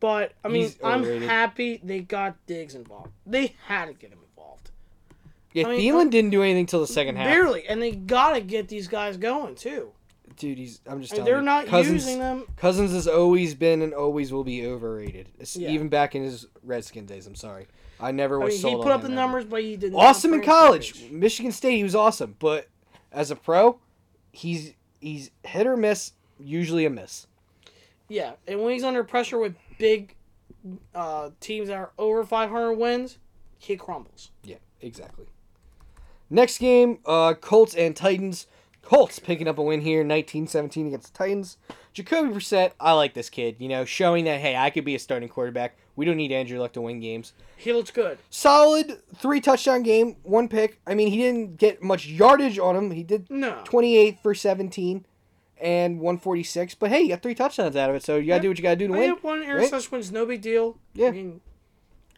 But I mean, He's I'm overrated. happy they got Diggs involved. They had to get him involved. Yeah, I mean, Thielen uh, didn't do anything till the second half. Barely, and they gotta get these guys going too. Dude, he's. I'm just. And telling they're you, not Cousins, using them. Cousins has always been and always will be overrated. It's Yeah. Even back in his Redskin days. I'm sorry. I never I was mean, he put on up the him ever. numbers, but he did not Awesome in bring college, package. Michigan State. He was awesome, but as a pro, he's he's hit or miss. Usually a miss. Yeah, and when he's under pressure with big uh, teams that are over 500 wins, he crumbles. Yeah, exactly. Next game, uh, Colts and Titans. Colts picking up a win here, 19-17 against the Titans. Jacoby Brissett, I like this kid. You know, showing that hey, I could be a starting quarterback. We don't need Andrew Luck to win games. He looks good. Solid three touchdown game, one pick. I mean, he didn't get much yardage on him. He did No. 28 for 17 and 146. But hey, you got three touchdowns out of it, so you got to Yep. do what you got to do to I win. had one interception wins, no big deal. Yeah. I mean,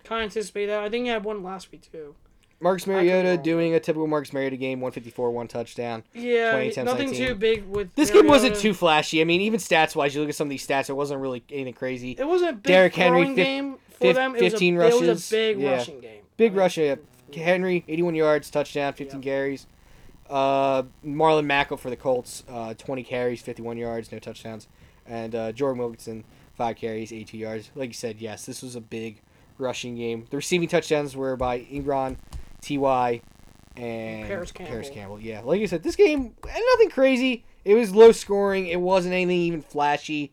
kind of anticipate that. I think he had one last week too. Marcus Mariota doing a typical Marcus Mariota game, 154, one touchdown. Yeah, 20 attempts, nothing 19. too big with This game wasn't too flashy. I mean, even stats wise, you look at some of these stats, it wasn't really anything crazy. It wasn't a big Derrick Henry, fif- game for them. It was, 15 a, it was a big Yeah. rushing game. Big I mean, rush. Yeah. Henry, 81 yards, touchdown, 15 carries. Uh, Marlon Mack for the Colts, uh, 20 carries, 51 yards, no touchdowns. And uh, Jordan Wilkins, 5 carries, 82 yards. Like you said, yes, this was a big rushing game. The receiving touchdowns were by Ingron, T.Y., and Parris Campbell. Campbell. Yeah, like you said, this game, eh, nothing crazy. It was low scoring. It wasn't anything even flashy.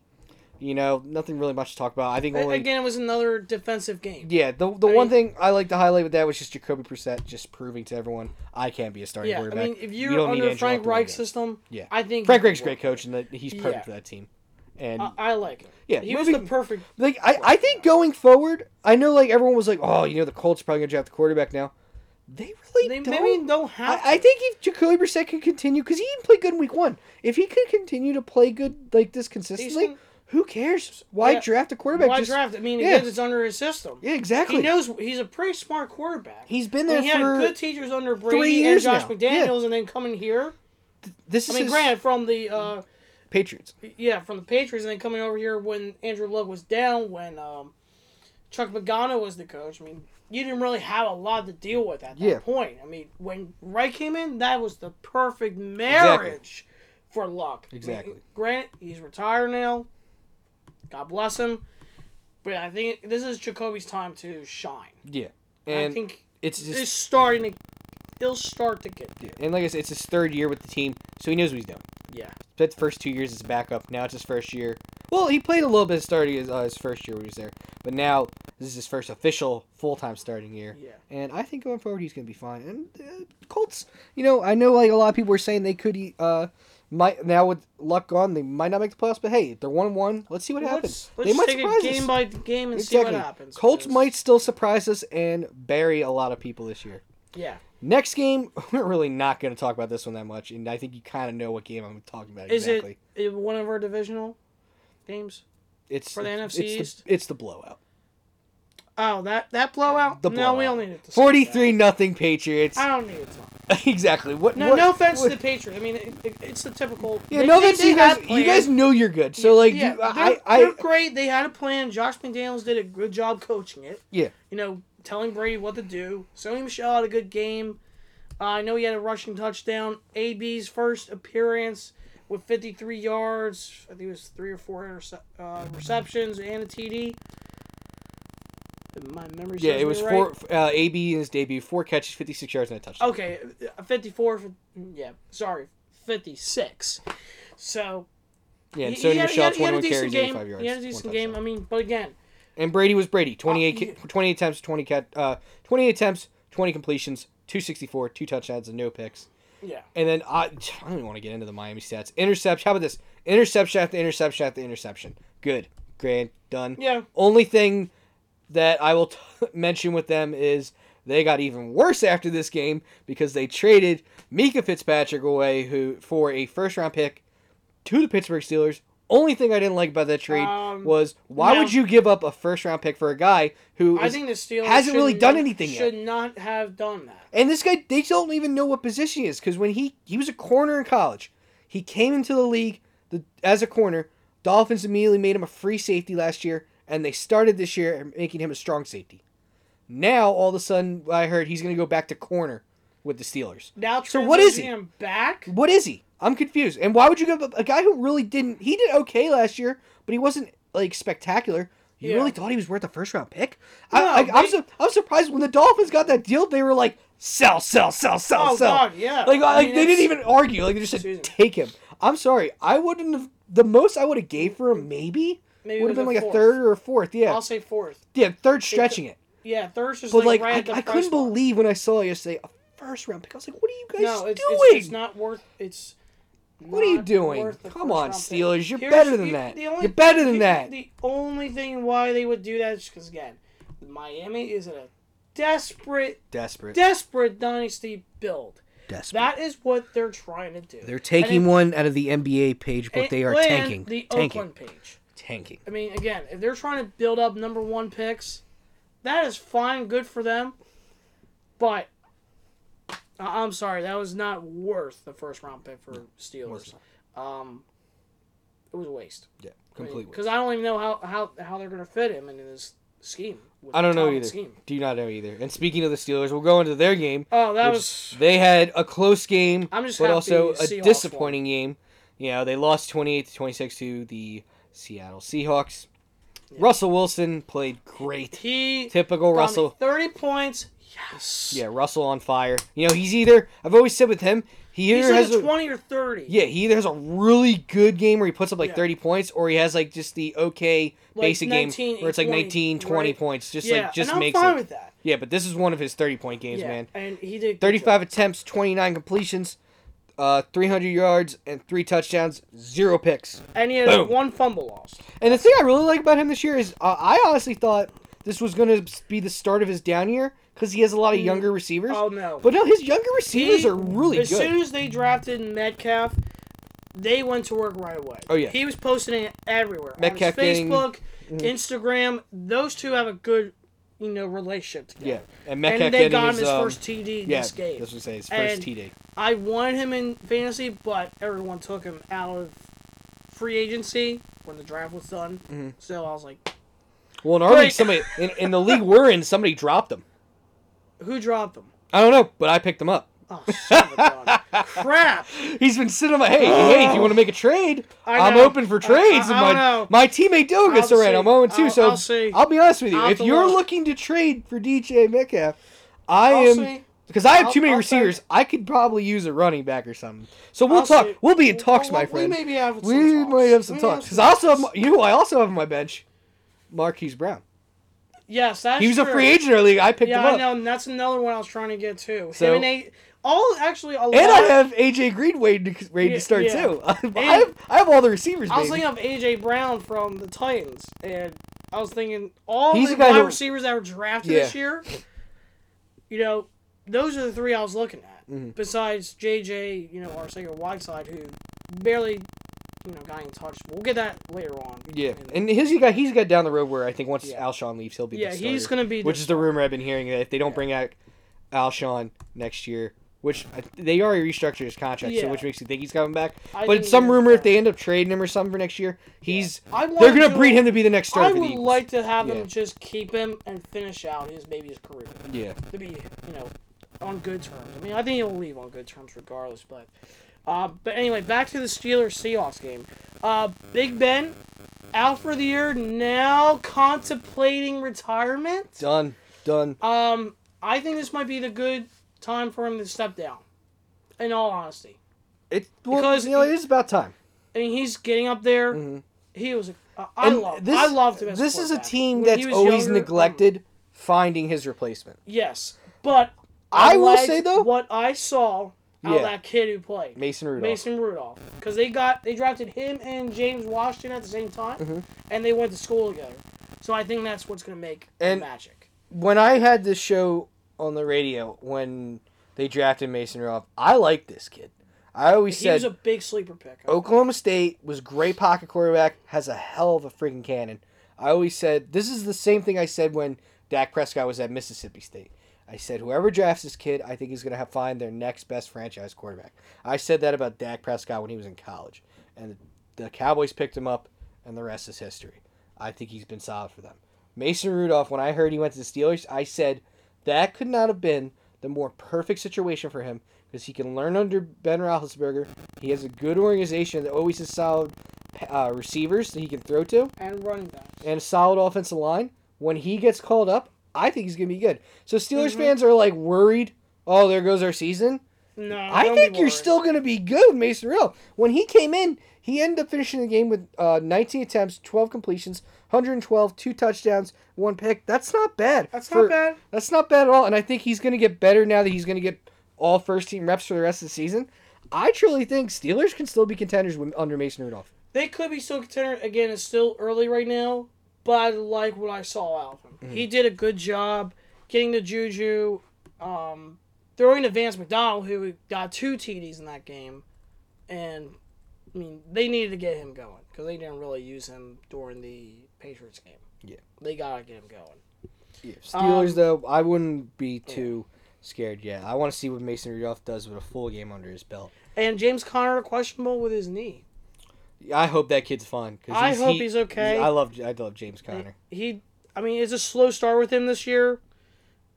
You know, nothing really much to talk about. I think only Again, it was another defensive game. yeah, the the I one mean- thing I like to highlight with that was just Jacoby Brissett just proving to everyone I can't be a starting Yeah, I mean, if You you're don't under Frank Luck to win Reich's system, Yeah. I think Frank Reich's a great coach, and that he's perfect Yeah. for that team. And I, I like it. Yeah, he was the perfect. like I, I think going forward, I know like everyone was like, oh, you know, the Colts probably gonna draft the quarterback now. They really They don't. maybe don't have. I, I think if Jacoby Brissett can continue, because he didn't play good in Week One. If he could continue to play good like this consistently, who cares? Why Yeah. draft a quarterback? Why Just- draft? I mean, yeah. again, it's under his system. Yeah, exactly. He knows he's a pretty smart quarterback. He's been I there mean, he for had good teachers under Brady and Josh now. McDaniels, and then coming here. this. I Is mean, his granted, from the uh, Patriots. yeah, from the Patriots, and then coming over here when Andrew Luck was down, when um, Chuck Pagano was the coach. I mean, you didn't really have a lot to deal with at that Yeah. point. I mean, when Wright came in, that was the perfect marriage for Luck. I mean, Exactly. granted, he's retired now. God bless him. But I think this is Jacoby's time to shine. Yeah, and I think it's just it's starting to. He'll start to get there. and like I said, it's his third year with the team, so he knows what he's doing. Yeah. Spent the first two years as a backup. Now it's his first year. Well, he played a little bit of starting his, uh, his first year when he was there, but now this is his first official full time starting year. Yeah. And I think going forward he's going to be fine. And uh, Colts, you know, I know like a lot of people were saying they could uh might now with luck gone they might not make the playoffs, but hey, they're one one. Let's see what happens. Let's, let's they might take surprise it game us. by game and see what happens. Colts might still surprise us and bury a lot of people this year. Yeah. Next game, we're really not going to talk about this one that much, and I think you kind of know what game I'm talking about Is exactly. it, it one of our divisional games? it's for the it's NFC it's East? The, it's the blowout. Oh, that that blowout? The no, we don't need it. Forty-three nothing Patriots. I don't need it. Exactly. What? No, what- no offense what- to the Patriots. I mean, it, it, it's the typical. Yeah, they- no offense. they You guys, you guys know you're good. So like, yeah, you, they're, I, they're great. They had a plan. Josh McDaniels did a good job coaching it. yeah, You know, telling Brady what to do. Sony Michel had a good game. Uh, I know he had a rushing touchdown. AB's first appearance with 53 yards. I think it was three or four interce- uh, receptions and a TD. My memory yeah. It was right. four. Uh, AB in his debut, four catches, fifty-six yards, and a touchdown. Okay, uh, 54 yeah, sorry, 56. So yeah, and Sony Michel, had- he a twenty-one decent carries, game. eighty-five yards. He had a decent game. I mean, but again, And Brady was Brady. 28, Uh, ca- 28 attempts, 20 cat, uh, 28 attempts, 20 completions, 264, two touchdowns, and no picks. yeah. And then I, I don't even want to get into the Miami stats. Interception. How about this? Interception after interception after interception. Good. Grand. Done. Yeah. Only thing that I will t- mention with them is they got even worse after this game because they traded Minkah Fitzpatrick away who for a first round pick to the Pittsburgh Steelers. Only thing I didn't like about that trade Um, was why no. would you give up a first round pick for a guy who I is- think the Steelers hasn't really done not- anything yet. Should not have done that. and this guy, they don't even know what position he is because when he he was a corner in college, he came into the league the, as a corner. Dolphins immediately made him a free safety last year, and they started this year making him a strong safety. Now all of a sudden, I heard he's going to go back to corner with the Steelers. Now, So what is he? back? What is he? I'm confused. And why would you give up a guy who really didn't? He did okay last year, but he wasn't like spectacular. You Yeah. really thought he was worth a first round pick? No, I, I, I'm, they- su- I'm surprised when the Dolphins got that deal. They were like, sell, sell, sell, sell, Oh, sell. God, yeah. Like, I like mean, they didn't even argue. Like they just said, Excuse take him. I'm sorry. I wouldn't have. The most I would have gave for him maybe maybe would have been like a third or a fourth. Yeah, I'll say fourth. yeah, third stretching it. Yeah, third's just But like, like, right I, I couldn't mark. believe when I saw it yesterday a first round pick. I was like, what are you guys No, it's, doing? it's, it's not worth. It's. What are you doing? Come on. Steelers, you're Here's- better than the- that. the only- You're better than the- that. The only thing why they would do that is because again, Miami is in a desperate, Desperate. desperate dynasty build. Desperate. That is what they're trying to do. They're taking one out of the NBA page, but they are tanking. The tanking. Oakland page. Tanking. I mean, again, if they're trying to build up number one picks, that is fine, good for them. But I'm sorry, that was not worth the first round pick for Steelers. Um, it was a waste. Yeah, complete. Because I don't even know how, how, how they're going to fit him into this scheme. I don't know either. Scheme. Do not know either. And speaking of the Steelers, we'll go into their game. Oh, that was. they had a close game, I'm just but also a Seahawks disappointing game. You know, they lost 28 to 26 to the Seattle Seahawks. Russell Wilson played great. He. Typical Russell. 30 points. Yes. Yeah, Russell on fire. You know, he's either I've always said with him, he He's either like has a a, 20 or 30. yeah, he either has a really good game where he puts up like Yeah. 30 points or he has like just the okay Like basic 19, game where it's like 20, 19, 20 right? points. Just yeah, like just and I'm makes fine it. with that. Yeah, but this is one of his 30 point games, yeah, man. and he did. 35 job. attempts, 29 completions, uh, 300 yards, and three touchdowns, zero picks. and he has Boom. one fumble loss. And the thing I really like about him this year is uh, I honestly thought this was going to be the start of his down year because he has a lot of younger receivers. Oh no! But no, his younger receivers He- are really as good. As soon as they drafted Metcalf, they went to work right away. Oh, yeah. he was posting it everywhere Metcalf on his getting- Facebook, Mhm. Instagram. Those two have a good, you know, relationship together. yeah, and Metcalf and they got him his, his um, first TD yeah, this game. that's what I say. His first And- T day. I wanted him in fantasy, but everyone took him out of free agency when the draft was done. Mhm. So I was like, Well, in our league, somebody in, in the league we're in, somebody dropped him. Who dropped them? I don't know, but I picked them up. Oh, son of a gun. crap! He's been sitting on my hey, hey, if you want to make a trade, I I'm open for trades. I- and I my, know. my teammate I'll around. see. I'm 0 2, I'll- so I'll see. I'll be honest with you. I'll If you're look. looking to trade for DJ Metcalf, I I'll am see. because I have too many receivers. take- I could probably use a running back or something. So we'll talk. see. We'll be in talks, Well, my friend. We maybe have some We talks. might have some We talks. Because I also you know, I also have on my bench, Marquise Brown. Yes, that's He was a free agent league. I picked Yeah, him I up. know, and that's another one I was trying to get too. So- and A, all actually a lot. And I have AJ Green waiting to, ready Yeah, to start yeah. too. I have, I have all the receivers. I was baby. thinking of AJ Brown from the Titans, and I was thinking all He's the wide who- receivers that were drafted Yeah. this year. You know, those are the three I was looking at. Mhm. Besides JJ, you know, our second Whiteside, who barely, you know, guy in touch. We'll get that later on. Yeah, And- his got he's got down the road where I think once Yeah. Alshon leaves, he'll be yeah, the he's gonna be. which is the rumor I've been hearing that if they don't Yeah. bring out Alshon next year, which I- they already restructured his contract, so which makes you think he's coming back. I but it's some rumor if they end up trading him or something for next year, he's I they're gonna to- breed him to be the next starter I the would like to have Yeah. him just keep him and finish out his maybe his career yeah, to be you know on good terms. I mean, I think he'll leave on good terms regardless. But uh, but anyway, back to the Steelers Seahawks game. Uh, Big Ben out for the year now, contemplating retirement. done, done. Um, I think this might be the good time for him to step down. In all honesty, It well, Because you know it is about time. I mean he's getting up there. Mhm. He was. Uh, I And love. this- I loved him. As This is a team When that's always younger, um, neglected finding his replacement. Yes, but I will say, though- what I saw out Yeah. that kid who played Mason Rudolph. Mason Rudolph, because they got they drafted him and James Washington at the same time, Mhm. and they went to school together. So I think that's what's gonna make And- magic. when I had this show on the radio when they drafted Mason Rudolph, I liked this kid. I always He said he was a big sleeper pick. Oklahoma State was great pocket quarterback, has a hell of a freaking cannon. I always said this is the same thing I said when Dak Prescott was at Mississippi State. I said whoever drafts this kid, I think he's going to find their next best franchise quarterback. I said that about Dak Prescott when he was in college, and the Cowboys picked him up, and the rest is history. I think he's been solid for them. Mason Rudolph, when I heard he went to the Steelers, I said that could not have been the more perfect situation for him because he can learn under Ben Roethlisberger. He has a good organization that always has solid uh, receivers that he can throw to and running backs. and a solid offensive line. When he gets called up, I think he's gonna be good. So Steelers Mhm. fans are like worried. Oh, there goes our season. No, I think you're still gonna be good, Mason Rudolph. When he came in, He ended up finishing the game with uh, 19 attempts, 12 completions, 112, two touchdowns, one pick. That's not bad. That's for- not bad. That's not bad at all. And I think he's going to get better now that he's going to get all first team reps for the rest of the season. I truly think Steelers can still be contenders with, under Mason Rudolph. They could be still contender. Again, it's still early right now, but I like what I saw out. Mm-hmm. He did a good job getting the juju, um, throwing to Vance McDonald, who got two TDs in that game, and I mean they needed to get him going because they didn't really use him during the Patriots game. Yeah. they gotta get him going. Yeah. Steelers, Um, though, I wouldn't be too scared yet. I want to see what Mason Rudolph does with a full game under his belt. And James Conner questionable with his knee. I hope that kid's fine. 'cause I hope he's okay. I love I love James Conner. He, I mean, it's a slow start with him this year,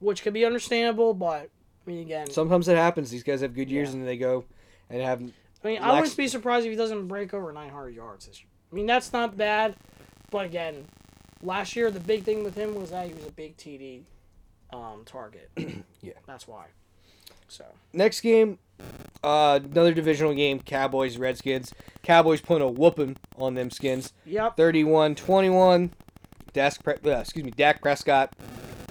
which could be understandable, but I mean, again, Sometimes it happens. These guys have good years Yeah. and they go and have. I mean, I wouldn't be surprised if he doesn't break over 900 yards this year. I mean, that's not bad, but again, last year the big thing with him was that he was a big TD um, target. Yeah. that's why. So Next game, uh, another divisional game. Cowboys Redskins. Cowboys putting a whooping on them skins. yep, 31-21. Dak, Pre- uh, excuse me, Dak Prescott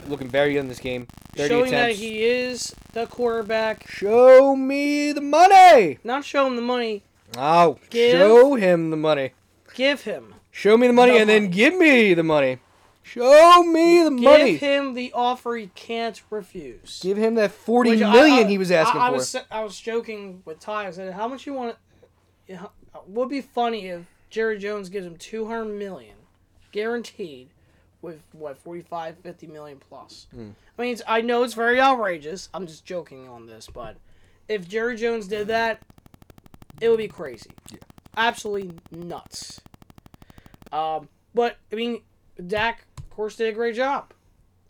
looking very good in this game. 30 showing that he is the quarterback. Show me the money. Not show him the money, Oh, Give- show him the money. give him, Show me the money The and then give me the money. Show me the give money. Give him the offer he can't refuse. Give him that forty Which million I- I- he was asking I, I for. was I was joking with Ty. I said, "How much you want? Know, would be funny if Jerry Jones gives him two hundred million, guaranteed, with what 45, 50 million plus. Hmm. I mean, it's, I know it's very outrageous. I'm just joking on this, but if Jerry Jones did that, it would be crazy. Yeah. Absolutely nuts. Um, but I mean, Dak, of course, did a great job.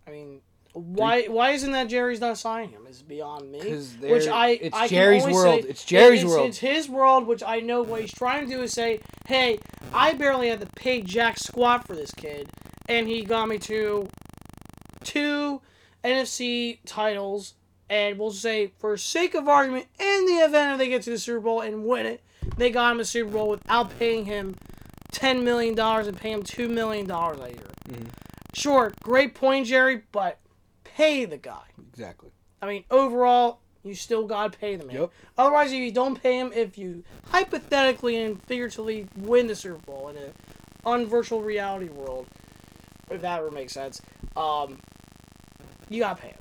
I mean, why why isn't that Jerry's not signing him? Is beyond me. Which I it's I Jerry's world. say- It's Jerry's it's, world. It's his world, which I know what he's trying to do is say, hey, I barely had to pay jack squat for this kid, and he got me to two NFC titles. And we'll say, for sake of argument, in the event that they get to the Super Bowl and win it, they got him a Super Bowl without paying him ten million dollars and pay him two million dollars a year. Mhm. Sure, great point, Jerry, but pay the guy. Exactly. I mean, overall, you still gotta pay the man. Yep. Otherwise, if you don't pay him, if you hypothetically and figuratively win the Super Bowl in an unvirtual reality world, if that ever makes sense, um, you gotta pay him.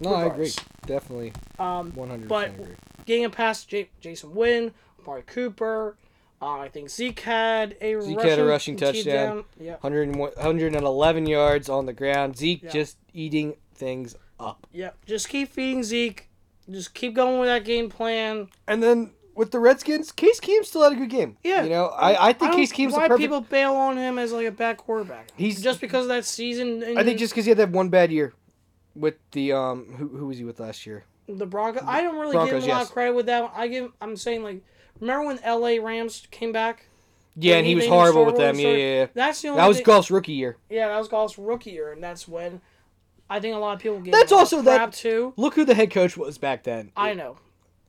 No, I agree. Definitely, Um, one hundred But- percent agree. getting him past J- Jason Witten, Amari Cooper. Uh, I think Zeke had a Zeke rushing, had a rushing touchdown. Yeah. 100 111 yards on the ground. Zeke Yeah. just eating things up. Yep. Just keep feeding Zeke. Just keep going with that game plan. And then with the Redskins, Case Keenum still had a good game. Yeah. You know, I, I think don't- Case Keenum's the why perfect. people bail on him as like a bad quarterback. He's- just because of that season. In I think just because he had that one bad year with the um who who was he with last year? the Broncos. I don't really Broncos, give him a lot yes. of credit with that. one. I give. I'm saying like, remember when L.A. Rams came back? Yeah, and he he was horrible with them. Yeah, story? yeah, yeah. That's the only. That was thing- Goff's rookie year. Yeah, that was Goff's rookie year, and that's when I think a lot of people get. That's also that- too. Look who the head coach was back then. I know.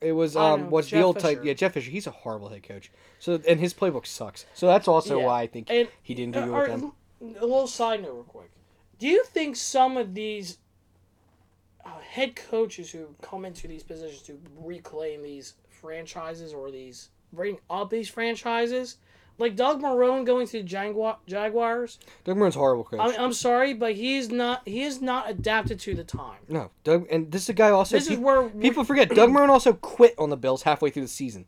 It was I um know, what's the old type? Yeah, Jeff Fisher. He's a horrible head coach. So and his playbook sucks. So that's also Yeah. why I think And he didn't do uh, good or- with them. a little side note, real quick. Do you think some of these uh, head coaches who come into these positions to reclaim these franchises or these bring up these franchises, like Doug Marrone going to the Jagua- Jaguars? Doug Marrone's horrible coach. I, I'm sorry, but he's not. He is not adapted to the time. no, Doug, and this is a guy also. This is where people forget. Doug Marrone also quit on the Bills halfway through the season.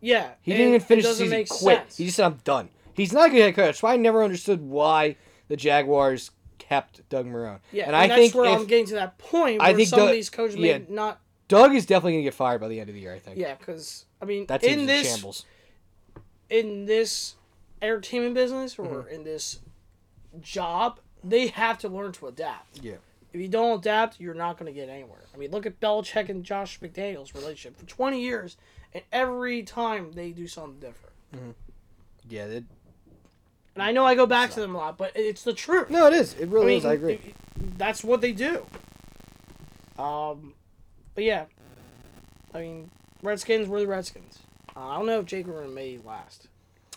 Yeah, He didn't even finish it the season. Make Quit. sense. He just said, "I'm done." He's not a good head coach. That's why I never understood why the Jaguars kept Doug Marrone. yeah, and, and, I that's think where if I'm getting to that point I think some Doug- of these coaches yeah. may not. Doug is definitely gonna get fired by the end of the year. I think. Yeah, because I mean, That team's in in this shambles. In this entertainment business or Mm-hmm. in this job, they have to learn to adapt. Yeah. If you don't adapt, you're not going to get anywhere. I mean, look at Belichick and Josh McDaniels' relationship for 20 years, and every time they do something different. Yeah. It, And I know I go back to them a lot, but it's the truth. no, it is. It really I mean, is. I agree. it- it- that's what they do. Um, but yeah, I mean, Redskins were the Redskins. Uh, I don't know if Jake Gruden may last.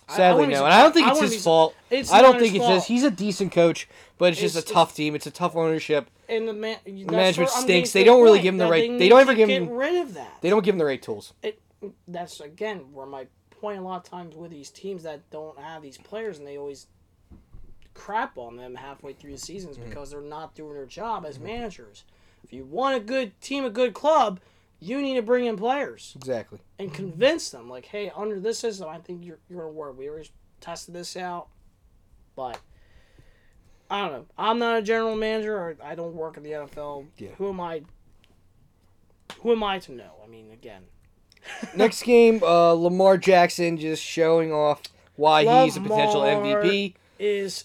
I- I Sadly, no. And I don't think it's his be- fault. It's I don't think it's his. He's a decent coach, but it's just It's- a tough team. It's a tough ownership. And the man, the management stinks. They don't really give him the right- they don't ever give him- Get rid of that. They don't give him the right tools. it, that's again where my point a lot of times with these teams that don't have these players and they always crap on them halfway through the seasons Mm-hmm. because they're not doing their job as managers. If you want a good team, a good club, you need to bring in players Exactly. and convince them like, hey, under this system, I think you're you're gonna work. We already tested this out, but. I don't know. I'm not a general manager, or I don't work in the NFL. Yeah. Who am I? Who am I to know? I mean, again, Next game, uh, Lamar Jackson just showing off why he's a potential Lamar. MVP. is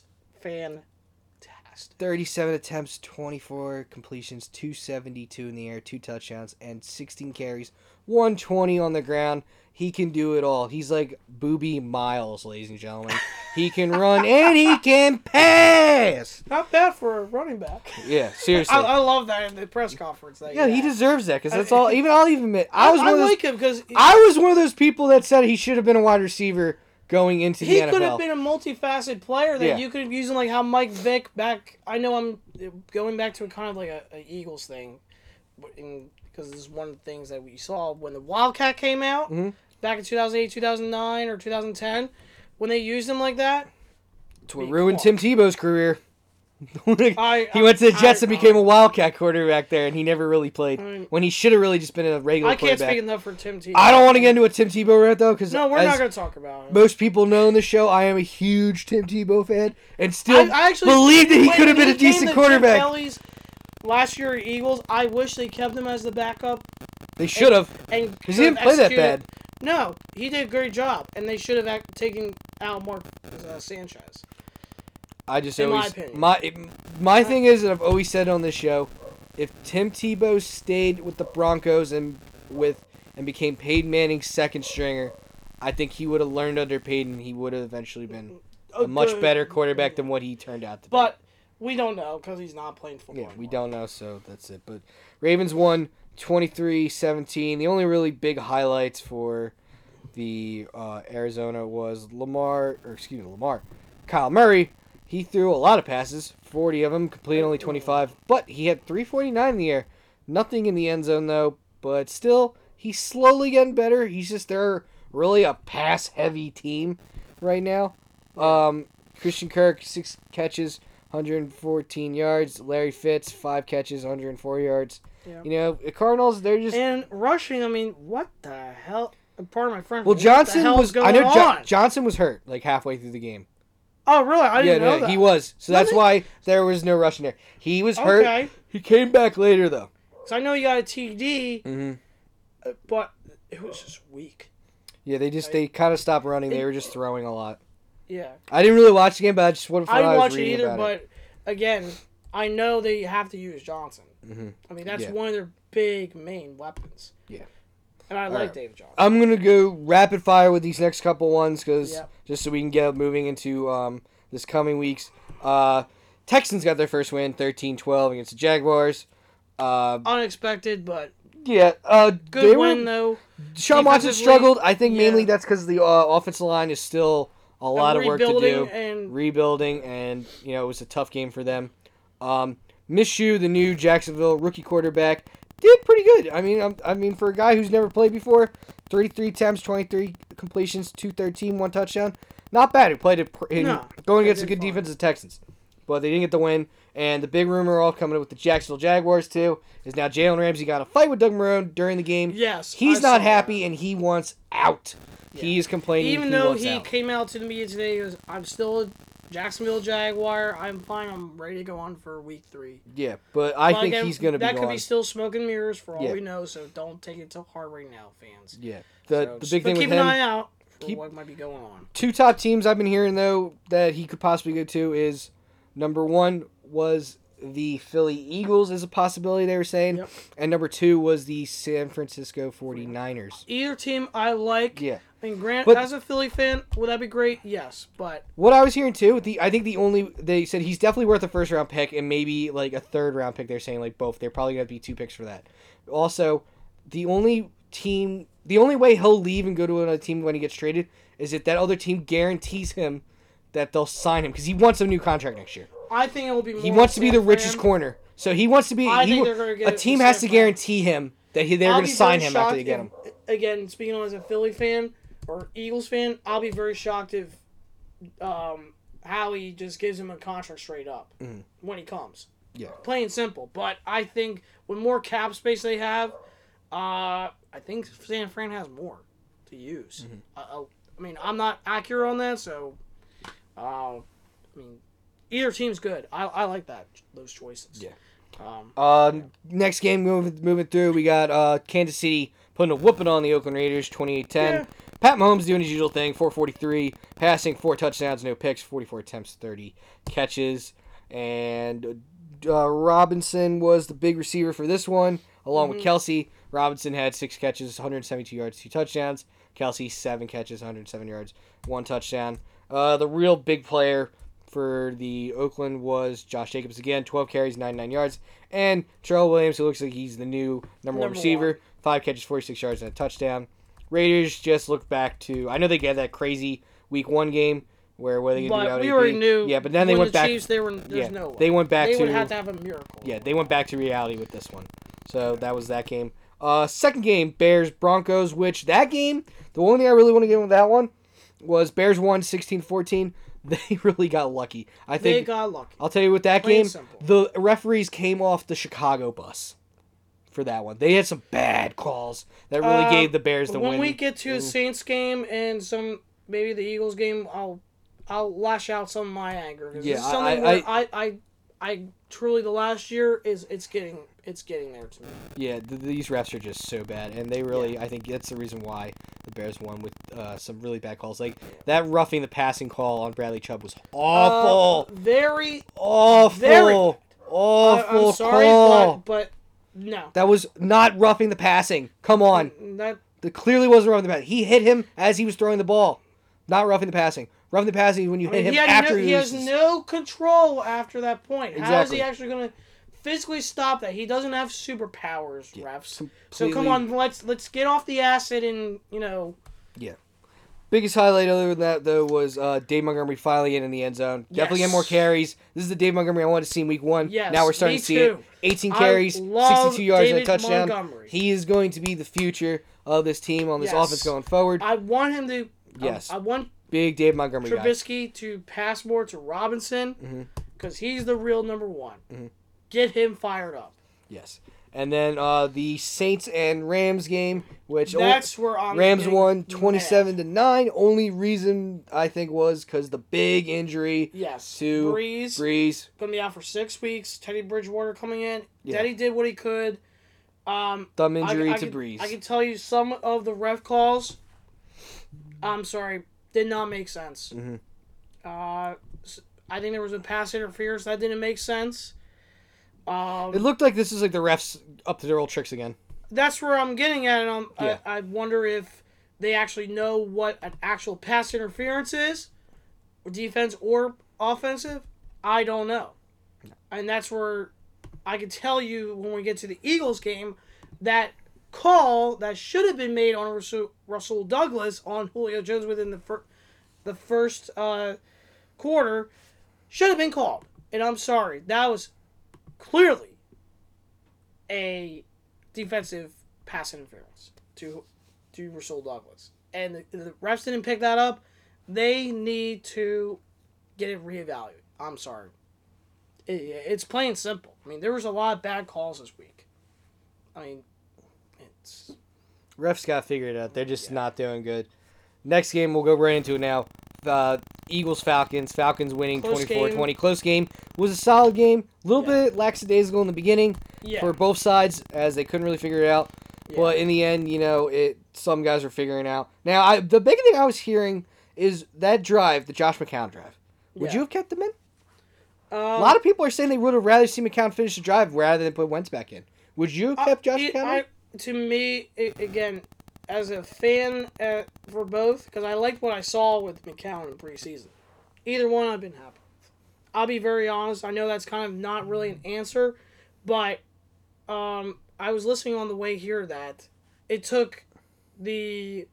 fantastic. 37 attempts, 24 completions, 272 in the air, two touchdowns, and 16 carries, 120 on the ground. He can do it all. He's like Boobie Miles, ladies and gentlemen. He can run and he can pass. Not bad for a running back. Yeah, seriously. I, I love that in the press conference. That yeah, he deserves that because that's all. Even I'll even admit, I was I, one of those. like him because I was one of those people that said he should have been a wide receiver going into he the NFL. could have been a multifaceted player that Yeah. you could have used like how Mike Vick back. I know I'm going back to a kind of like a, a Eagles thing, in, because this is one of the things that we saw when the Wildcat came out Mhm. back in 2008, 2009, or 2010. When they used him like that, To what be ruined fucked. Tim Tebow's career. I he went to the I- Jets and became a Wildcat quarterback there, and he never really played mean- when he should have really just been a regular I can't speak enough for Tim Tebow. I don't want to get into a Tim Tebow rant though, because No, we're not going to talk about it. most people know in the show, I am a huge Tim Tebow fan, and still I, I actually believe that he could have been a decent quarterback. Kelly's last year Eagles, I wish they kept him as the backup They should have, and because he didn't play that bad. No, he did a great job, and they should have taken out Mark uh, Sanchez. I just In my always opinion. my it- my thing is, and I've always said on this show, if Tim Tebow stayed with the Broncos and with and became Peyton Manning's second stringer, I think he would have learned under Peyton. He would have eventually been a much better quarterback than what he turned out to be. But we don't know because he's not playing football. Yeah, we anymore. don't know, so that's it. But Ravens won 23-17. The only really big highlights for the uh, Arizona was Lamar, or excuse me, Lamar, Kyler Murray. He threw a lot of passes, 40 of them, completed only 25, but he had 349 in the air. Nothing in the end zone though, but still, he's slowly getting better. He's just they're really a pass-heavy team right now. Um, Christian Kirk six catches, 114 yards. Larry Fitz five catches, 104 yards. Yeah. You know, the Cardinals they're just And rushing, I mean, what the hell? Pardon my French. well. Johnson was. Going I know Jo- on? Johnson was hurt like halfway through the game. Oh, really? I Yeah, didn't know no, that. he was. So that's why there was no rushing there. He was hurt. Okay. He came back later though. So I know you got a TD, hmm uh, but it was just weak. Yeah, they just they kind of stopped running. They were just throwing a lot. Yeah. I didn't really watch the game, but I just wanted to I didn't I watch it either, but again, I know they have to use Johnson. Mhm. I mean, that's Yeah. one of their big main weapons. Yeah. And I like right. David Johnson. I'm gonna go rapid fire with these next couple ones because Yep. just so we can get moving into um, this coming weeks. Uh, Texans got their first win, 13-12 against the Jaguars. Uh, Unexpected, but yeah, uh, good they win were, though. Sean Watson Defensively, struggled. I think mainly yeah. that's because the uh, offensive line is still a lot of work to Rebuilding do, and rebuilding, and you know it was a tough game for them. Um, Minshew, the new Jacksonville rookie quarterback, did pretty good. I mean, I'm, I mean for a guy who's never played before, 33 attempts, 23 completions, 213, one touchdown. Not bad. He played it No, going against a good fine. defense of Texans. But they didn't get the win. And the big rumor all coming up with the Jacksonville Jaguars too is now Jalen Ramsey got a fight with Doug Marrone during the game. yes, He's I not happy that. and he wants out. He's complaining. Even he though he out. came out to the media today, he goes, "I'm still Jacksonville Jaguar. I'm fine. I'm ready to go on for week three. yeah, but I But think again, he's gonna be that could be still smoke and mirrors for all Yeah. we know. So don't take it too hard right now, fans. yeah, the So the big thing keep with an him. eye out for keep- what might be going on. two top teams I've been hearing though that he could possibly go to is number one was the Philly Eagles is a possibility they were saying, Yep. and number two was the San Francisco 49ers. Either team I like. Yeah. I mean, Grant, But- as a Philly fan, would that be great? Yes, but What I was hearing too, the I think the only they said he's definitely worth a first round pick and maybe like a third round pick. They're saying like both. They're probably gonna be two picks for that. Also, the only team the only way he'll leave and go to another team when he gets traded is if that other team guarantees him that they'll sign him because he wants a new contract next year. I think it will be. More He wants to be the richest corner, so he wants to be. I he think they're gonna get a it team has San to Fran. guarantee him that he, they're I'll going to be sign very him after shocked they get him. if- Again, speaking as a Philly fan or Eagles fan, I'll be very shocked if um, Howie just gives him a contract straight up Mhm. when he comes. Yeah. Plain and simple. But I think with more cap space they have, uh, I think San Fran has more to use. Mm-hmm. Uh, uh, I mean, I'm not accurate on that, so uh, I mean, either team's good. I, I like that those choices. Yeah. Um, Uh, next game moving moving through, we got uh, Kansas City putting a whooping on the Oakland Raiders, 28-10. Yeah. Pat Mahomes doing his usual thing, 443, passing, four touchdowns, no picks, 44 attempts, 30 catches. And uh, Robinson was the big receiver for this one, along with Kelce. Robinson had six catches, 172 yards, two touchdowns. Kelce, seven catches, 107 yards, one touchdown. Uh, the real big player for the Oakland was Josh Jacobs again, 12 carries, 99 yards. And Tyrell Williams, who looks like he's the new number, one receiver, one. five catches, 46 yards, and a touchdown. Raiders just look back to, I know they get that crazy week one game where are they going to do we already knew. Yeah, but then they went the back. Chiefs, they were. There's yeah, no way. they went back They to would have to have a miracle. yeah, they went back to reality with this one. So that was that game. Uh, second game, Bears Broncos, which that game, the only thing I really want to get with that one was Bears won 16-14. They really got lucky. I think They got lucky. I'll tell you what that Plain game, simple. the referees came off the Chicago bus for that one. They had some bad calls that really Uh, gave the Bears the when win. When we get to the Saints game and some maybe the Eagles game, I'll I'll lash out some of my anger. Yeah, I- I- I, I I truly the last year is it's getting it's getting there to me. Yeah, th- these refs are just so bad, and they really, I think that's the reason why the Bears won with uh, some really bad calls. Like that roughing the passing call on Bradley Chubb was awful, Uh, very. awful, very- awful I'm sorry, call. but but no. That was not roughing the passing. Come on, That that clearly wasn't roughing the passing. He hit him as he was throwing the ball, not roughing the passing. Roughing the passing is when you I hit mean, him he, after no, he, he has no control after that point. Exactly. How is he actually going to physically stop that? He doesn't have superpowers, refs. So come on, let's let's get off the acid and you know. Yeah. Biggest highlight other than that though was uh, Dave Montgomery finally getting in the end zone. Definitely Yes. getting more carries. This is the Dave Montgomery I wanted to see in week one. Yes, now we're starting to see too. it. 18 I carries, love 62 yards and a touchdown. Montgomery. He is going to be the future of this team on this Yes. offense going forward. I want him to. Yes. I, I want Big Dave Montgomery guy. Trubisky to pass more to Robinson because he's the real number one. Mhm. Get him fired up. Yes. And then uh, the Saints and Rams game, which That's where I'm. Rams getting won mad. 27 to 9. Only reason I think was because the big injury Yes. to Brees Brees. gonna be out for six weeks. Teddy Bridgewater coming in. Yeah. Teddy did what he could. Um, Thumb injury I, to can, Brees. I can tell you some of the ref calls. I'm sorry, did not make sense. Mhm. Uh, I think there was a pass interference that didn't make sense. Um, It looked like this is like the refs up to their old tricks again. that's where I'm getting at, and I'm, Yeah. I, I wonder if they actually know what an actual pass interference is, defense or offensive. I don't know, and that's where I can tell you when we get to the Eagles game that call that should have been made on Russell, Rasul Douglas on Julio Jones within the fir- the first uh, quarter should have been called, and I'm sorry, that was clearly a defensive pass interference to to Rasul Douglas, and the, the refs didn't pick that up. They need to get it reevaluated. I'm sorry. It, it's plain and simple. I mean, there was a lot of bad calls this week. I mean, it's Refs got to figure it out. They're just not doing good. Next game, we'll go right into it now. Uh, Eagles Falcons. Falcons winning Close 24 game. 20. Close game. Was a solid game. A little Yeah. bit lackadaisical in the beginning yeah. for both sides as they couldn't really figure it out. yeah. But in the end, you know, it some guys are figuring it out. Now, I, the big thing I was hearing is that drive, the Josh McCown drive. Would you have kept them in? Um, A lot of people are saying they would have rather seen McCown finish the drive rather than put Wentz back in. Would you have kept Josh it- McCown? in? I- to me, i again, as a fan uh, for both, because I liked what I saw with McCown in preseason. Either one, I've been happy. with. I'll be very honest. I know that's kind of not really an answer, but um, I was listening on the way here that it took the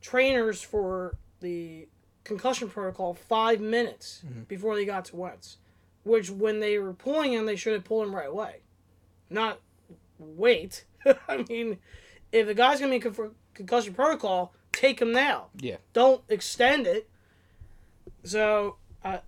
trainers for the concussion protocol five minutes before they got to Wentz, which when they were pulling him, they should have pulled him right away, not wait. I mean, if the guy's gonna be concussion protocol, take him now. Yeah. Don't extend it. So, I,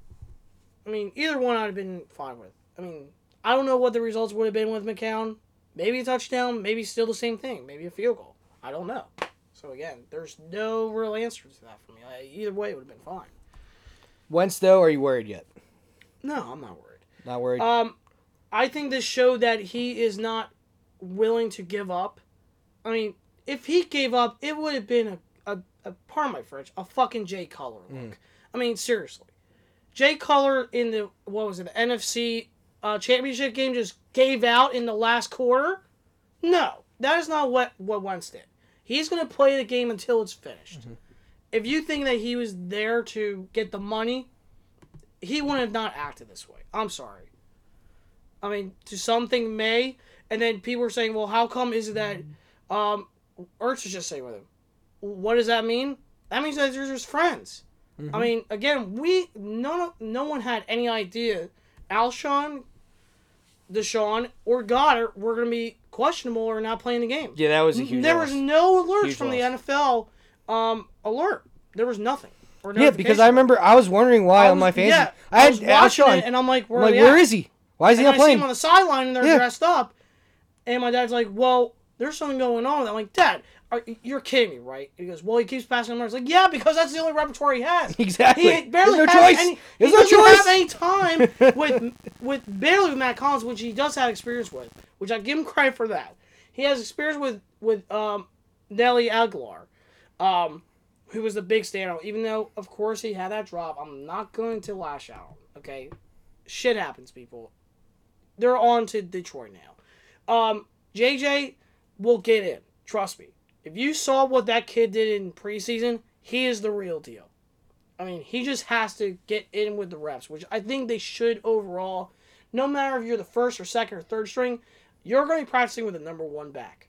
I mean, either one I'd have been fine with. I mean, I don't know what the results would have been with McCown. Maybe a touchdown, maybe still the same thing, maybe a field goal. I don't know. So again, there's no real answer to that for me. I, either way, it would have been fine. Wentz though, are you worried yet? No, I'm not worried. Not worried. Um, I think this showed that he is not willing to give up. I mean, if he gave up, it would have been a, a, a pardon my French, a fucking Jay Cutler look. I mean, seriously. Jay Cutler in the, what was it, the NFC uh, championship game just gave out in the last quarter? No, that is not what, what Wentz did. He's going to play the game until it's finished. If you think that he was there to get the money, he would have not acted this way. I'm sorry. I mean, to something may, and then people were saying, well, how come is it that um, Ertz is just staying with him? What does that mean? That means that they're just friends. I mean, again, we no no one had any idea Alshon, DeSean, or Goedert were going to be questionable or not playing the game. yeah, that was a huge. there loss. was no alerts Huge from loss. the NFL um, alert. There was nothing. Or Yeah, because. I remember I was wondering why I on my fantasy. yeah, I I had was watching Alshon. it, and I'm like, where, I'm like, where is he? Why is he And not I see playing? him on the sideline and they're Yeah. dressed up. And my dad's like, well, there's something going on. I'm like, Dad, are, you're kidding me, right? He goes, well, he keeps passing was like, yeah, because that's the only repertoire he has. Exactly. He barely There's no has choice. any. There's he no doesn't choice. have any time with with barely with Mack Hollins, which he does have experience with, which I give him credit for that. He has experience with with um, Nelly Agholor, um, who was the big standout. Even though, of course, he had that drop, I'm not going to lash out. Okay, shit happens, people. They're on to Detroit now. Um, JJ will get in. Trust me. If you saw what that kid did in preseason, he is the real deal. I mean, he just has to get in with the reps, which I think they should overall. No matter if you're the first or second or third string, you're going to be practicing with the number one back,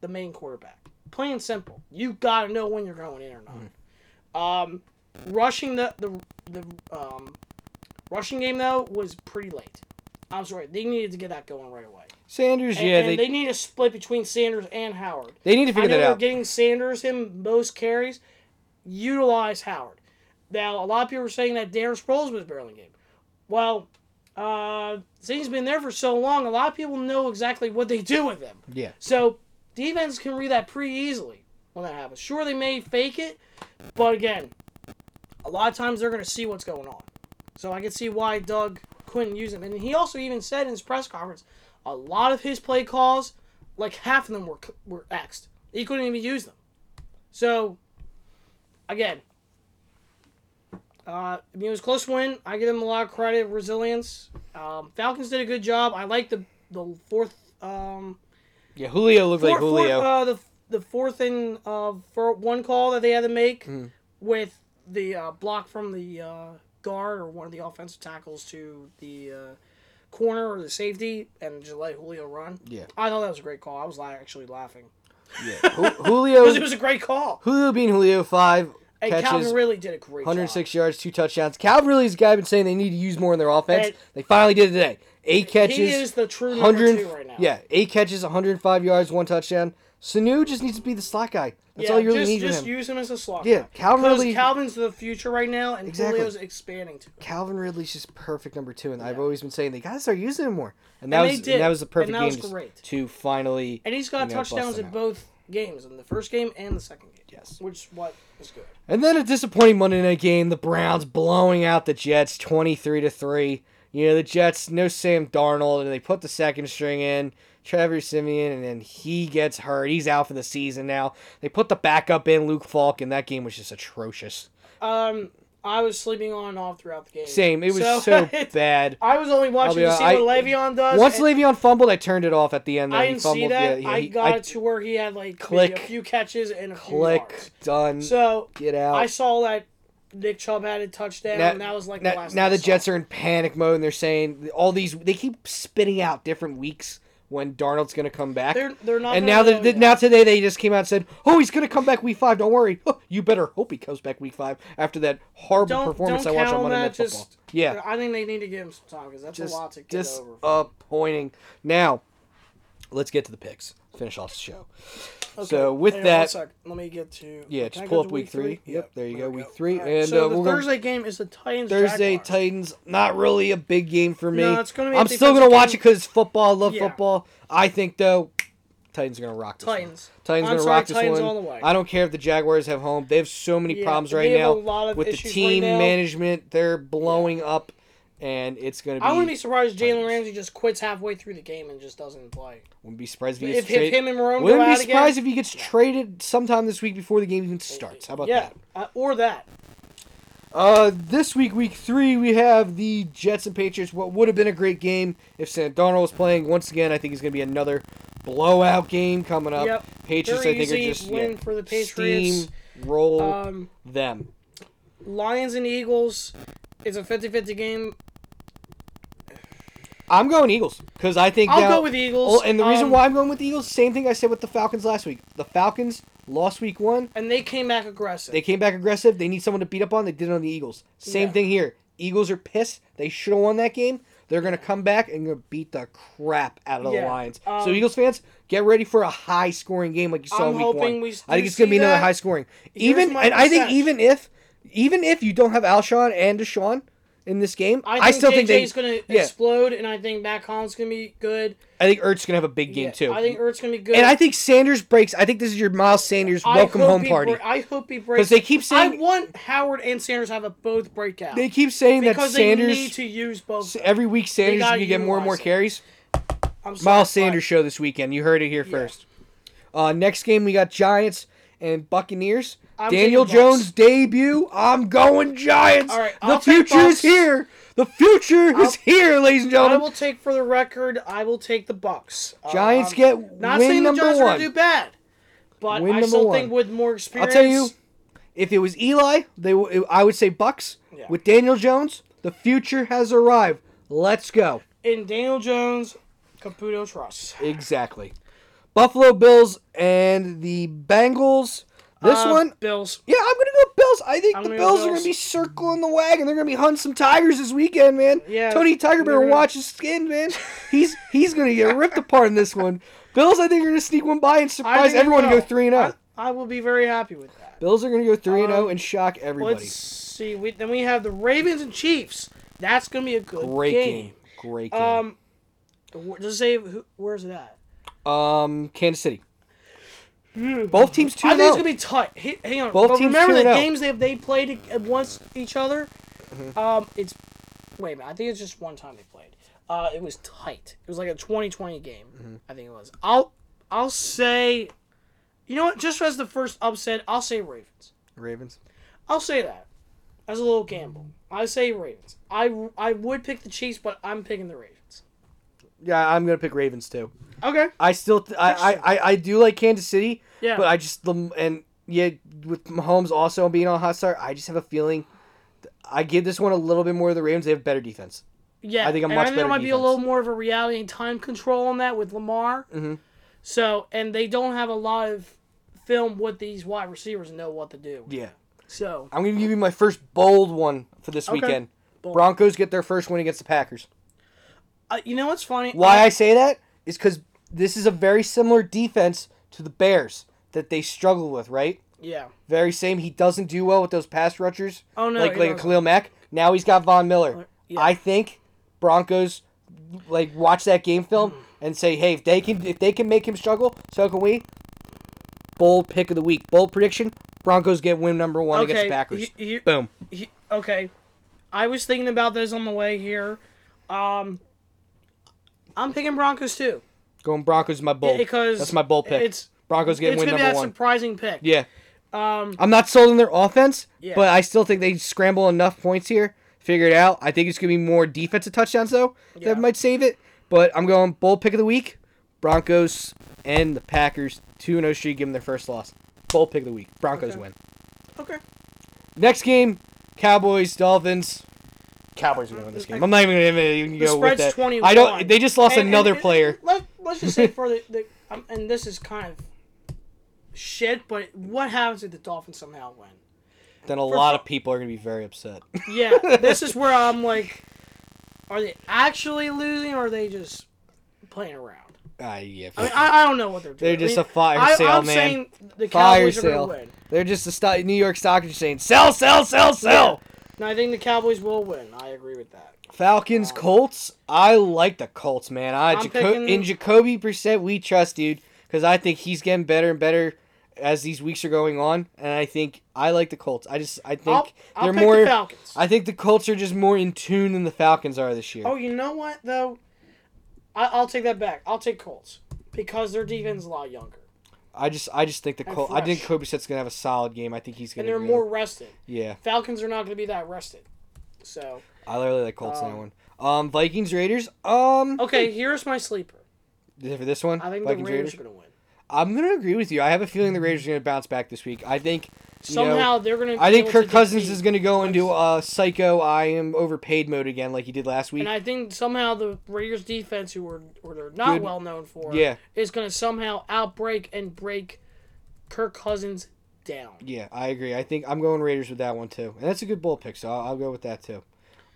the main quarterback. Plain and simple. You got to know when you're going in or not. Um, rushing the the the um, rushing game though was pretty late. I'm sorry, they needed to get that going right away. Sanders, And, yeah, and they, they, need a split between Sanders and Howard. they need to I figure know that out. getting Sanders him most carries. Utilize Howard. Now a lot of people are saying that Darren Sproles was barely in the game. Well, uh, since he's been there for so long, a lot of people know exactly what they do with him. Yeah. So defense can read that pretty easily when that happens. Sure, they may fake it, but again, a lot of times they're going to see what's going on. So I can see why Doug couldn't use him. And he also even said in his press conference, a lot of his play calls, like half of them were were X'd. He couldn't even use them. So, again, uh, I mean, it was a close win. I give them a lot of credit, resilience. Um, Falcons did a good job. I like the the fourth um, Yeah, Julio looked like Julio. uh, the the fourth and uh, for one call that they had to make Mm-hmm. with the uh, block from the uh, guard or one of the offensive tackles to the uh, corner or the safety and just let Julio run. Yeah. I thought that was a great call. I was actually laughing yeah. Ju- Julio, it was a great call. Julio being Julio, five And catches, Calvin really did a great 106 yards, two touchdowns. Calvin Ridley's guy I've been saying they need to use more in their offense. And- they finally did it today. Eight catches, He is the true number two right now. yeah, eight catches, 105 yards, one touchdown. Sanu just needs to be the slot guy. That's Yeah, all you really just, need just him. use him as a slot. Yeah, guy. Calvin Ridley. Calvin's the future right now, and Exactly. Julio's expanding to. Calvin Ridley's just perfect number two, and I've always been saying they gotta start using him more. And that And they was that was the perfect game great. to finally. And he's got you know, touchdowns in both games, in the first game and the second game. Yes. Which what is good. And then a disappointing Monday night game, the Browns blowing out the Jets twenty three to three. You know, the Jets, no Sam Darnold, and they put the second string in, Trevor Siemian, and then he gets hurt. He's out for the season now. They put the backup in, Luke Falk, and that game was just atrocious. Um, I was sleeping on and off throughout the game. Same. It was so, bad. I was only watching to see honest, what I- Le'Veon does. Once Le'Veon fumbled, I turned it off at the end. I didn't fumbled. see that. Yeah, yeah, I he- got I- it to where he had like Click. a few catches and a few Click, yards. done. So Get out. I saw that Nick Chubb had a touchdown, Now- and that was like now, the last. now the. Jets are in panic mode and they're saying all these they keep spitting out different weeks when Darnold's going to come back. They're they're not. and now that now today they just came out and said, "Oh, he's gonna come back week five. Don't worry. you better hope he comes back week five after that horrible don't performance don't I watched on on Monday. Night Football." Yeah, I think they need to give him some time because that's just a lot to get over. disappointing. Now, let's get to the picks. Finish off the show. Okay, so with that- let me get to. Yeah, just pull up week three. Yep, there you we go, week go. three. Right, And, so uh, the we're gonna- Thursday game is the Titans. Thursday Jaguars. Titans, not really a big game for me. No, it's gonna be I'm still gonna watch it because football. I love Yeah. football. I think though, Titans are gonna rock this one. Titans. Titans I'm gonna sorry, rock this Titans one. all the way. I don't care if the Jaguars have home. They have so many Yeah, problems right now a lot of with the team right management. They're blowing up, and it's gonna be. I wouldn't be surprised if Jalen. Ramsey just quits halfway through the game and just doesn't play. Wouldn't be surprised if he If, traded. him and Marrone Wouldn't be surprised again, if he gets traded sometime this week before the game even starts. How about yeah, that? uh, or that. Uh, this week, week three, we have the Jets and Patriots. What would have been a great game if Sam Darnold was playing. Once again, I think it's going to be another blowout game coming up. Yep. Patriots, Very I think, are just win yeah, for the Patriots. Steam roll Um, them. Lions and Eagles. It's a 50-50 game. I'm going Eagles because I think I'll now- go with Eagles. And the reason um, why I'm going with the Eagles, same thing I said with the Falcons last week. The Falcons lost week one. and they came back aggressive. They came back aggressive. They need someone to beat up on. They did it on the Eagles. Same Yeah. thing here. Eagles are pissed. They should have won that game. They're gonna come back and gonna beat the crap out of the Yeah, Lions. so um, Eagles fans, get ready for a high scoring game like you saw I'm in week hoping one. we I think it's gonna be another high scoring. Here's Even and I think even if even if you don't have Alshon and DeSean in this game, I, I, think still think they. JJ's going to yeah. explode, and I think Mack Hollins going to be good. I think Ertz gonna have a big game Yeah, too. I think Ertz going to be good. and I think Sanders breaks. I think this is your Miles Sanders I welcome home party bre- I hope he breaks. because they keep saying I want Howard and Sanders have a both breakout they keep saying that because Sanders they need to use both. every week Sanders gonna get more and more it. carries. I'm sorry, Miles Sanders show this weekend. You heard it here first. Uh, next game we got Giants and Buccaneers. I'm Daniel. Jones debut. I'm going Giants. All right, the I'll take future is here. The future is here, ladies and gentlemen. I will take for the record. I will take the Bucks. Giants Um, get not win saying the Giants are one. going to do bad, but Win I still one. think with more experience. I'll tell you, if it was Eli, they w- I would say Bucks. Yeah. With Daniel Jones, the future has arrived. Let's go. in Daniel Jones, Caputo trusts. Exactly. Buffalo Bills and the Bengals. This Uh, one, Bills. Yeah, I'm gonna go Bills. I think I'm the gonna go Bills, are gonna be circling the wagon. They're gonna be hunting some tigers this weekend, man. Yeah, Tony Tiger better they're gonna- watch his skin, man. He's he's gonna get ripped apart in this one. Bills, I think, are gonna sneak one by and surprise everyone and go three and oh. zero. I, I will be very happy with that. Bills are gonna go three and zero Um, and shock everybody. Let's see. We, then we have the Ravens and Chiefs. That's gonna be a good Great game. game. Great game. Um, does it say who, where's it at? Um, Kansas City. Both teams two I think it's gonna be tight. H- hang on. Both but teams remember the 2-0. games they they played against each other. Mm-hmm. Um, it's wait a minute. I think it's just one time they played. Uh, it was tight. It was like a 20-20 game. Mm-hmm. I think it was. I'll I'll say, you know what? Just as the first upset, I'll say Ravens. Ravens. I'll say that as a little gamble. I say Ravens. I I would pick the Chiefs, but I'm picking the Ravens. Yeah, I'm gonna pick Ravens too. Okay. I still, th- I, I, I, I do like Kansas City, Yeah. but I just the and yeah, with Mahomes also being on hot start, I just have a feeling. I give this one a little bit more of the Ravens. They have better defense. Yeah, I think and much I think there might be a defense. little more of a reality and time control on that with Lamar. Mm-hmm. So, and they don't have a lot of film with these wide receivers know what to do. Yeah, So, I'm gonna give you my first bold one for this Okay. weekend. Bold. Broncos get their first win against the Packers. uh, you know what's funny? Why I say that is because this is a very similar defense to the Bears that they struggle with, right? yeah. Very same. He doesn't do well with those pass rushers. Oh no. like like a doesn't. Khalil Mack. Now he's got Von Miller. Yeah. I think Broncos like watch that game film and say, hey, if they can if they can make him struggle, so can we. Bold pick of the week. Bold prediction. Broncos get win number one against the Packers. he- he- Boom. he- okay. I was thinking about this on the way here. Um, I'm picking Broncos too Going Broncos is my bold. because That's my bold pick. It's Broncos get it's win gonna be that one. surprising pick. Yeah. Um, I'm not sold on their offense, Yeah. but I still think they scramble enough points here. Figure it out. I think it's gonna be more defensive touchdowns though Yeah. that might save it. But I'm going bold pick of the week. Broncos and the Packers two and zero streak. Give them their first loss. Bold pick of the week. Broncos Okay. win. okay. Next game, Cowboys Dolphins. Cowboys are gonna win this game. I'm not even gonna even The go with spread's that. 21. I don't. They just lost And- and- another and- player. Let, let's just say for the, the um, and this is kind of shit, but what happens if the Dolphins somehow win? Then a lot of people are gonna be very upset. Yeah, this is where I'm like, are they actually losing or are they just playing around? Ah, yeah. I mean, I, I don't know what they're doing. They're just I mean, a fire I, sale, I'm man. saying the Fire Cowboys are sale. going to. They're just a stock, New York Stock Exchange saying sell, sell, sell, sell. No, I think the Cowboys will win. I agree with that. Falcons, Colts. I like the Colts, man. I Jaco- picking- in Jacoby Brissett, we trust, dude, because I think he's getting better and better as these weeks are going on, and I think I like the Colts. I just I think I'll, I'll they're more. the Falcons. I think the Colts are just more in tune than the Falcons are this year. oh, you know what though? I, I'll take that back. I'll take Colts because their defense is a lot younger I just I just think the Colts. I think. Kobe Brissett's gonna have a solid game. I think he's gonna. And they're go- more rested. Yeah, Falcons are not going to be that rested. So I literally like Colts in that Um, one. Um, Vikings Raiders. Um, okay, here's my sleeper. for this one, I think Vikings the Raiders, are going to win. I'm gonna agree with you. I have a feeling the Raiders are gonna bounce back this week. I think. you know, Somehow they're going to. I think Kirk Cousins is going to go into a uh, psycho I am overpaid mode again, like he did last week. And I think somehow the Raiders defense, who are or they're not Good. well known for, Yeah. is going to somehow outbreak and break Kirk Cousins down. Yeah, I agree. I think I'm going Raiders with that one too, and that's a good bull pick, so I'll, I'll go with that too.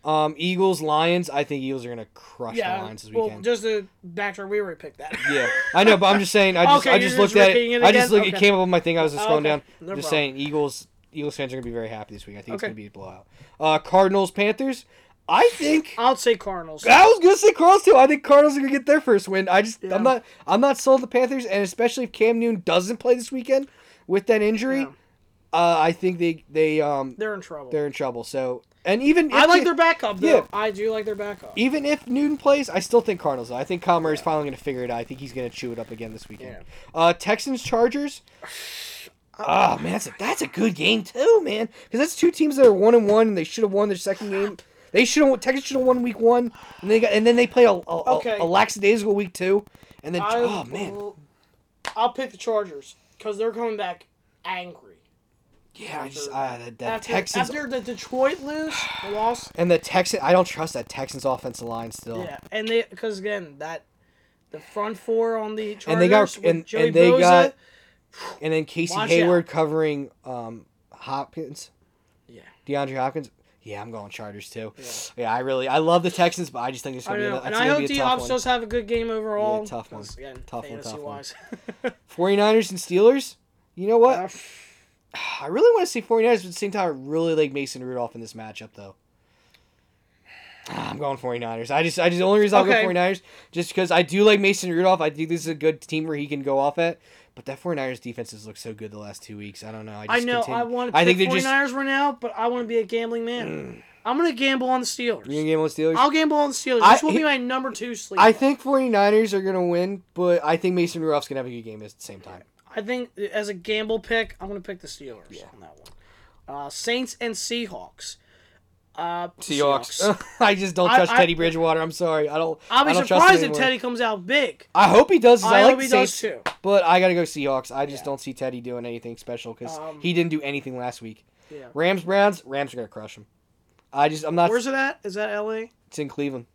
Um, Eagles, Lions. I think Eagles are going to crush the Lions this weekend. Well, just to backtrack, we already picked that. yeah, I know, but I'm just saying. I just Okay, I just just looked at it. it I just look. It came up on my thing. I was just scrolling Okay, down. no just problem. saying, Eagles. Eagles fans are going to be very happy this week. I think it's going to be a blowout. Uh, Cardinals, Panthers. I think. I'll say Cardinals. I was gonna say Cardinals too. I think Cardinals are gonna get their first win. I just Yeah. I'm not I'm not sold the Panthers, and especially if Cam Newton doesn't play this weekend with that injury, Yeah. Uh, I think they they um They're in trouble. they're in trouble. So and even if I like their backup though. Yeah. I do like their backup. even if Newton plays, I still think Cardinals. though. I think Kyler Murray's finally gonna figure it out. I think he's gonna chew it up again this weekend. Uh, Texans Chargers. Oh man, that's a, that's a good game too, man. Because that's two teams that are one and one, and they should have won their second game. They should have. Texans should have won week one, and they got, and then they play a a, a, Okay. a lackadaisical week two, and then I, oh man, I'll pick the Chargers because they're coming back angry. Yeah, I just uh, that, that After, Texans after the Detroit lose, loss, and the Texan. I don't trust that Texans offensive line still. yeah, and they because again that the front four on the Chargers And they got- and- Joey and they Bosa, got- And then Casey Hayward covering um Hopkins, yeah. DeAndre Hopkins. Yeah, I'm going Chargers too. Yeah. Yeah, I really I love the Texans, but I just think it's gonna be know, a, and I hope the a D tough Hop one. does have a good game overall. Yeah, tough one. Again, Tough one, tough one. wise. 49ers and Steelers. You know what? Uh, I really want to see 49ers, but at the same time, I really like Mason Rudolph in this matchup, though. Ah, I'm going 49ers. I just, I just, the only reason I'll Okay. go 49ers, just because I do like Mason Rudolph. I think this is a good team where he can go off at. But that 49ers defense has looked so good the last two weeks. I don't know. I, I know continue- I want to I think they're 49ers just. right now, but I want to be a gambling man. I'm going to gamble on the Steelers. You're gonna game with Steelers? I'll gamble on the Steelers. I- This will he- be my number two sleeper. I think 49ers are going to win, but I think Mason Rudolph's going to have a good game at the same time. I think as a gamble pick, I'm going to pick the Steelers Yeah. on that one. Uh, Saints and Seahawks. Uh, Seahawks. I just don't trust I- Teddy Bridgewater. I'm sorry. I don't. I'll be I don't trust surprised if. Teddy comes out big. I hope he does. I, I like hope he does too. but I gotta go Seahawks. I just Yeah. don't see Teddy doing anything special because Um, he didn't do anything last week. Yeah. Rams Browns. Rams are gonna crush him. I just I'm not. Where's it at? Is that LA? It's in Cleveland.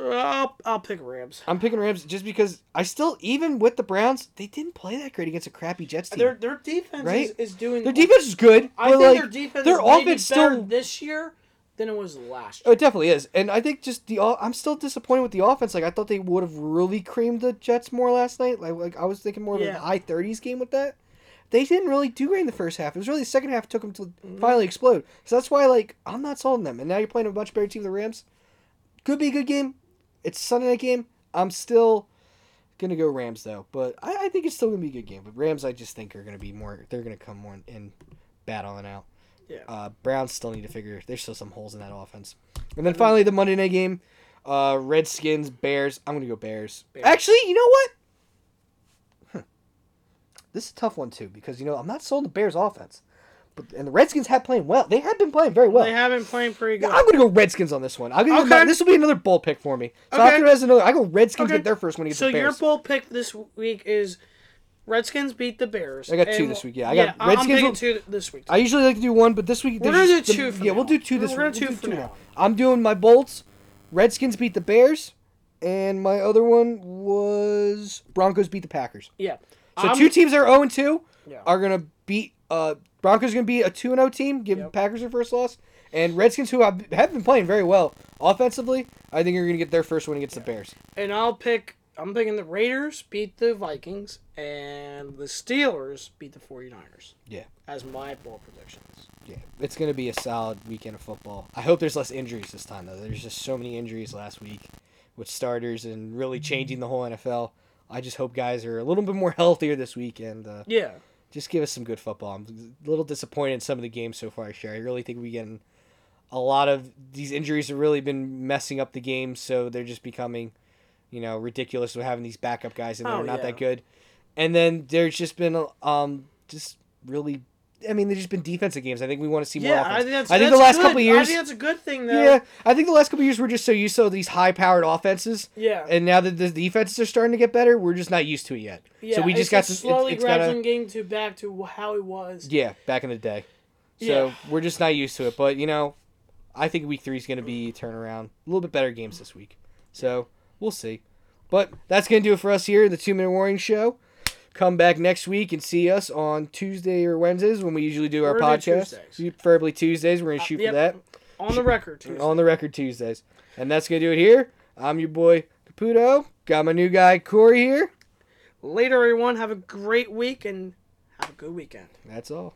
I'll, I'll pick Rams. I'm picking Rams just because I still even with the Browns they didn't play that great against a crappy Jets team. Their their defense Right? is, is doing. Their defense is good, I think like their defense their is offense better still. this year than it was last Oh, year. it definitely is, and I think just the I'm still disappointed with the offense. Like I thought they would have really creamed the Jets more last night. Like, like I was thinking more of Yeah. a high 30s game with that. They didn't really do great in the first half. It was really the second half took them to Mm-hmm. finally explode. So that's why like I'm not sold on them. And now you're playing a much better team, the Rams. Could be a good game. It's Sunday night game. I'm still gonna go Rams though, but I, I think it's still gonna be a good game. But Rams, I just think are gonna be more. They're gonna come more in battling out. Yeah. Uh, Browns still need to figure. There's still some holes in that offense. And then finally the Monday night game, uh, Redskins Bears. I'm gonna go Bears. Bears. Actually, you know what? Hmm. This is a tough one too because you know I'm not sold on the Bears offense, but and the Redskins have playing well. They have been playing very well. They have been playing pretty Yeah, good. I'm gonna go Redskins on this one. I'm gonna Okay. this will be another bull pick for me. So Okay. after as another, I go Redskins Okay. get their first one against so the your Bears. bold pick this week is Redskins beat the Bears. I got two this week, yeah. I got I'm- Redskins I'm two this week. I usually like to do one, but this week We're gonna do the- two for Yeah, now. we'll do two this We're week. gonna We'll do for two now. I'm doing my bolts. Redskins beat the Bears. and my other one was Broncos beat the Packers. Yeah. So I'm- two teams that are 0 and 2 Yeah. are gonna beat uh Broncos gonna be a 2 and 0 team, give Yep. Packers their first loss. And Redskins, who have, been playing very well offensively, I think you're going to get their first win against the Bears. And I'll pick. I'm picking the Raiders beat the Vikings and the Steelers beat the 49ers. Yeah. As my bold predictions. Yeah, it's going to be a solid weekend of football. I hope there's less injuries this time, though. There's just so many injuries last week with starters and really changing the whole NFL. I just hope guys are a little bit more healthier this week and uh, Yeah. Just give us some good football. I'm a little disappointed in some of the games so far, Sure, I really think we getting a lot of these injuries have really been messing up the game, so they're just becoming, you know, ridiculous with having these backup guys and they're Oh, not yeah. that good. And then there's just been um just really I mean, they've just been defensive games. I think we want to see more Yeah, offense. I think that's. I think that's the last good. couple of I years think that's a good thing, though. Yeah, I think the last couple of years we're just so used to these high-powered offenses, Yeah. and now that the defenses are starting to get better, we're just not used to it yet. yeah. so we just got some. slowly it's, it's gotta, back to how it was. yeah, back in the day. So Yeah. we're just not used to it. But you know, I think week three is going to be a turnaround. A little bit better games this week. So we'll see. But that's going to do it for us here in the Two Minute Warning Show. Come back next week and see us on Tuesday or Wednesdays when we usually do our We're podcast. Tuesdays. Preferably Tuesdays. We're going to uh, shoot yep. for that. On the record. On the record Tuesdays. And that's going to do it here. I'm your boy Caputo. Got my new guy Corey here. Later, everyone. Have a great week and have a good weekend. That's all.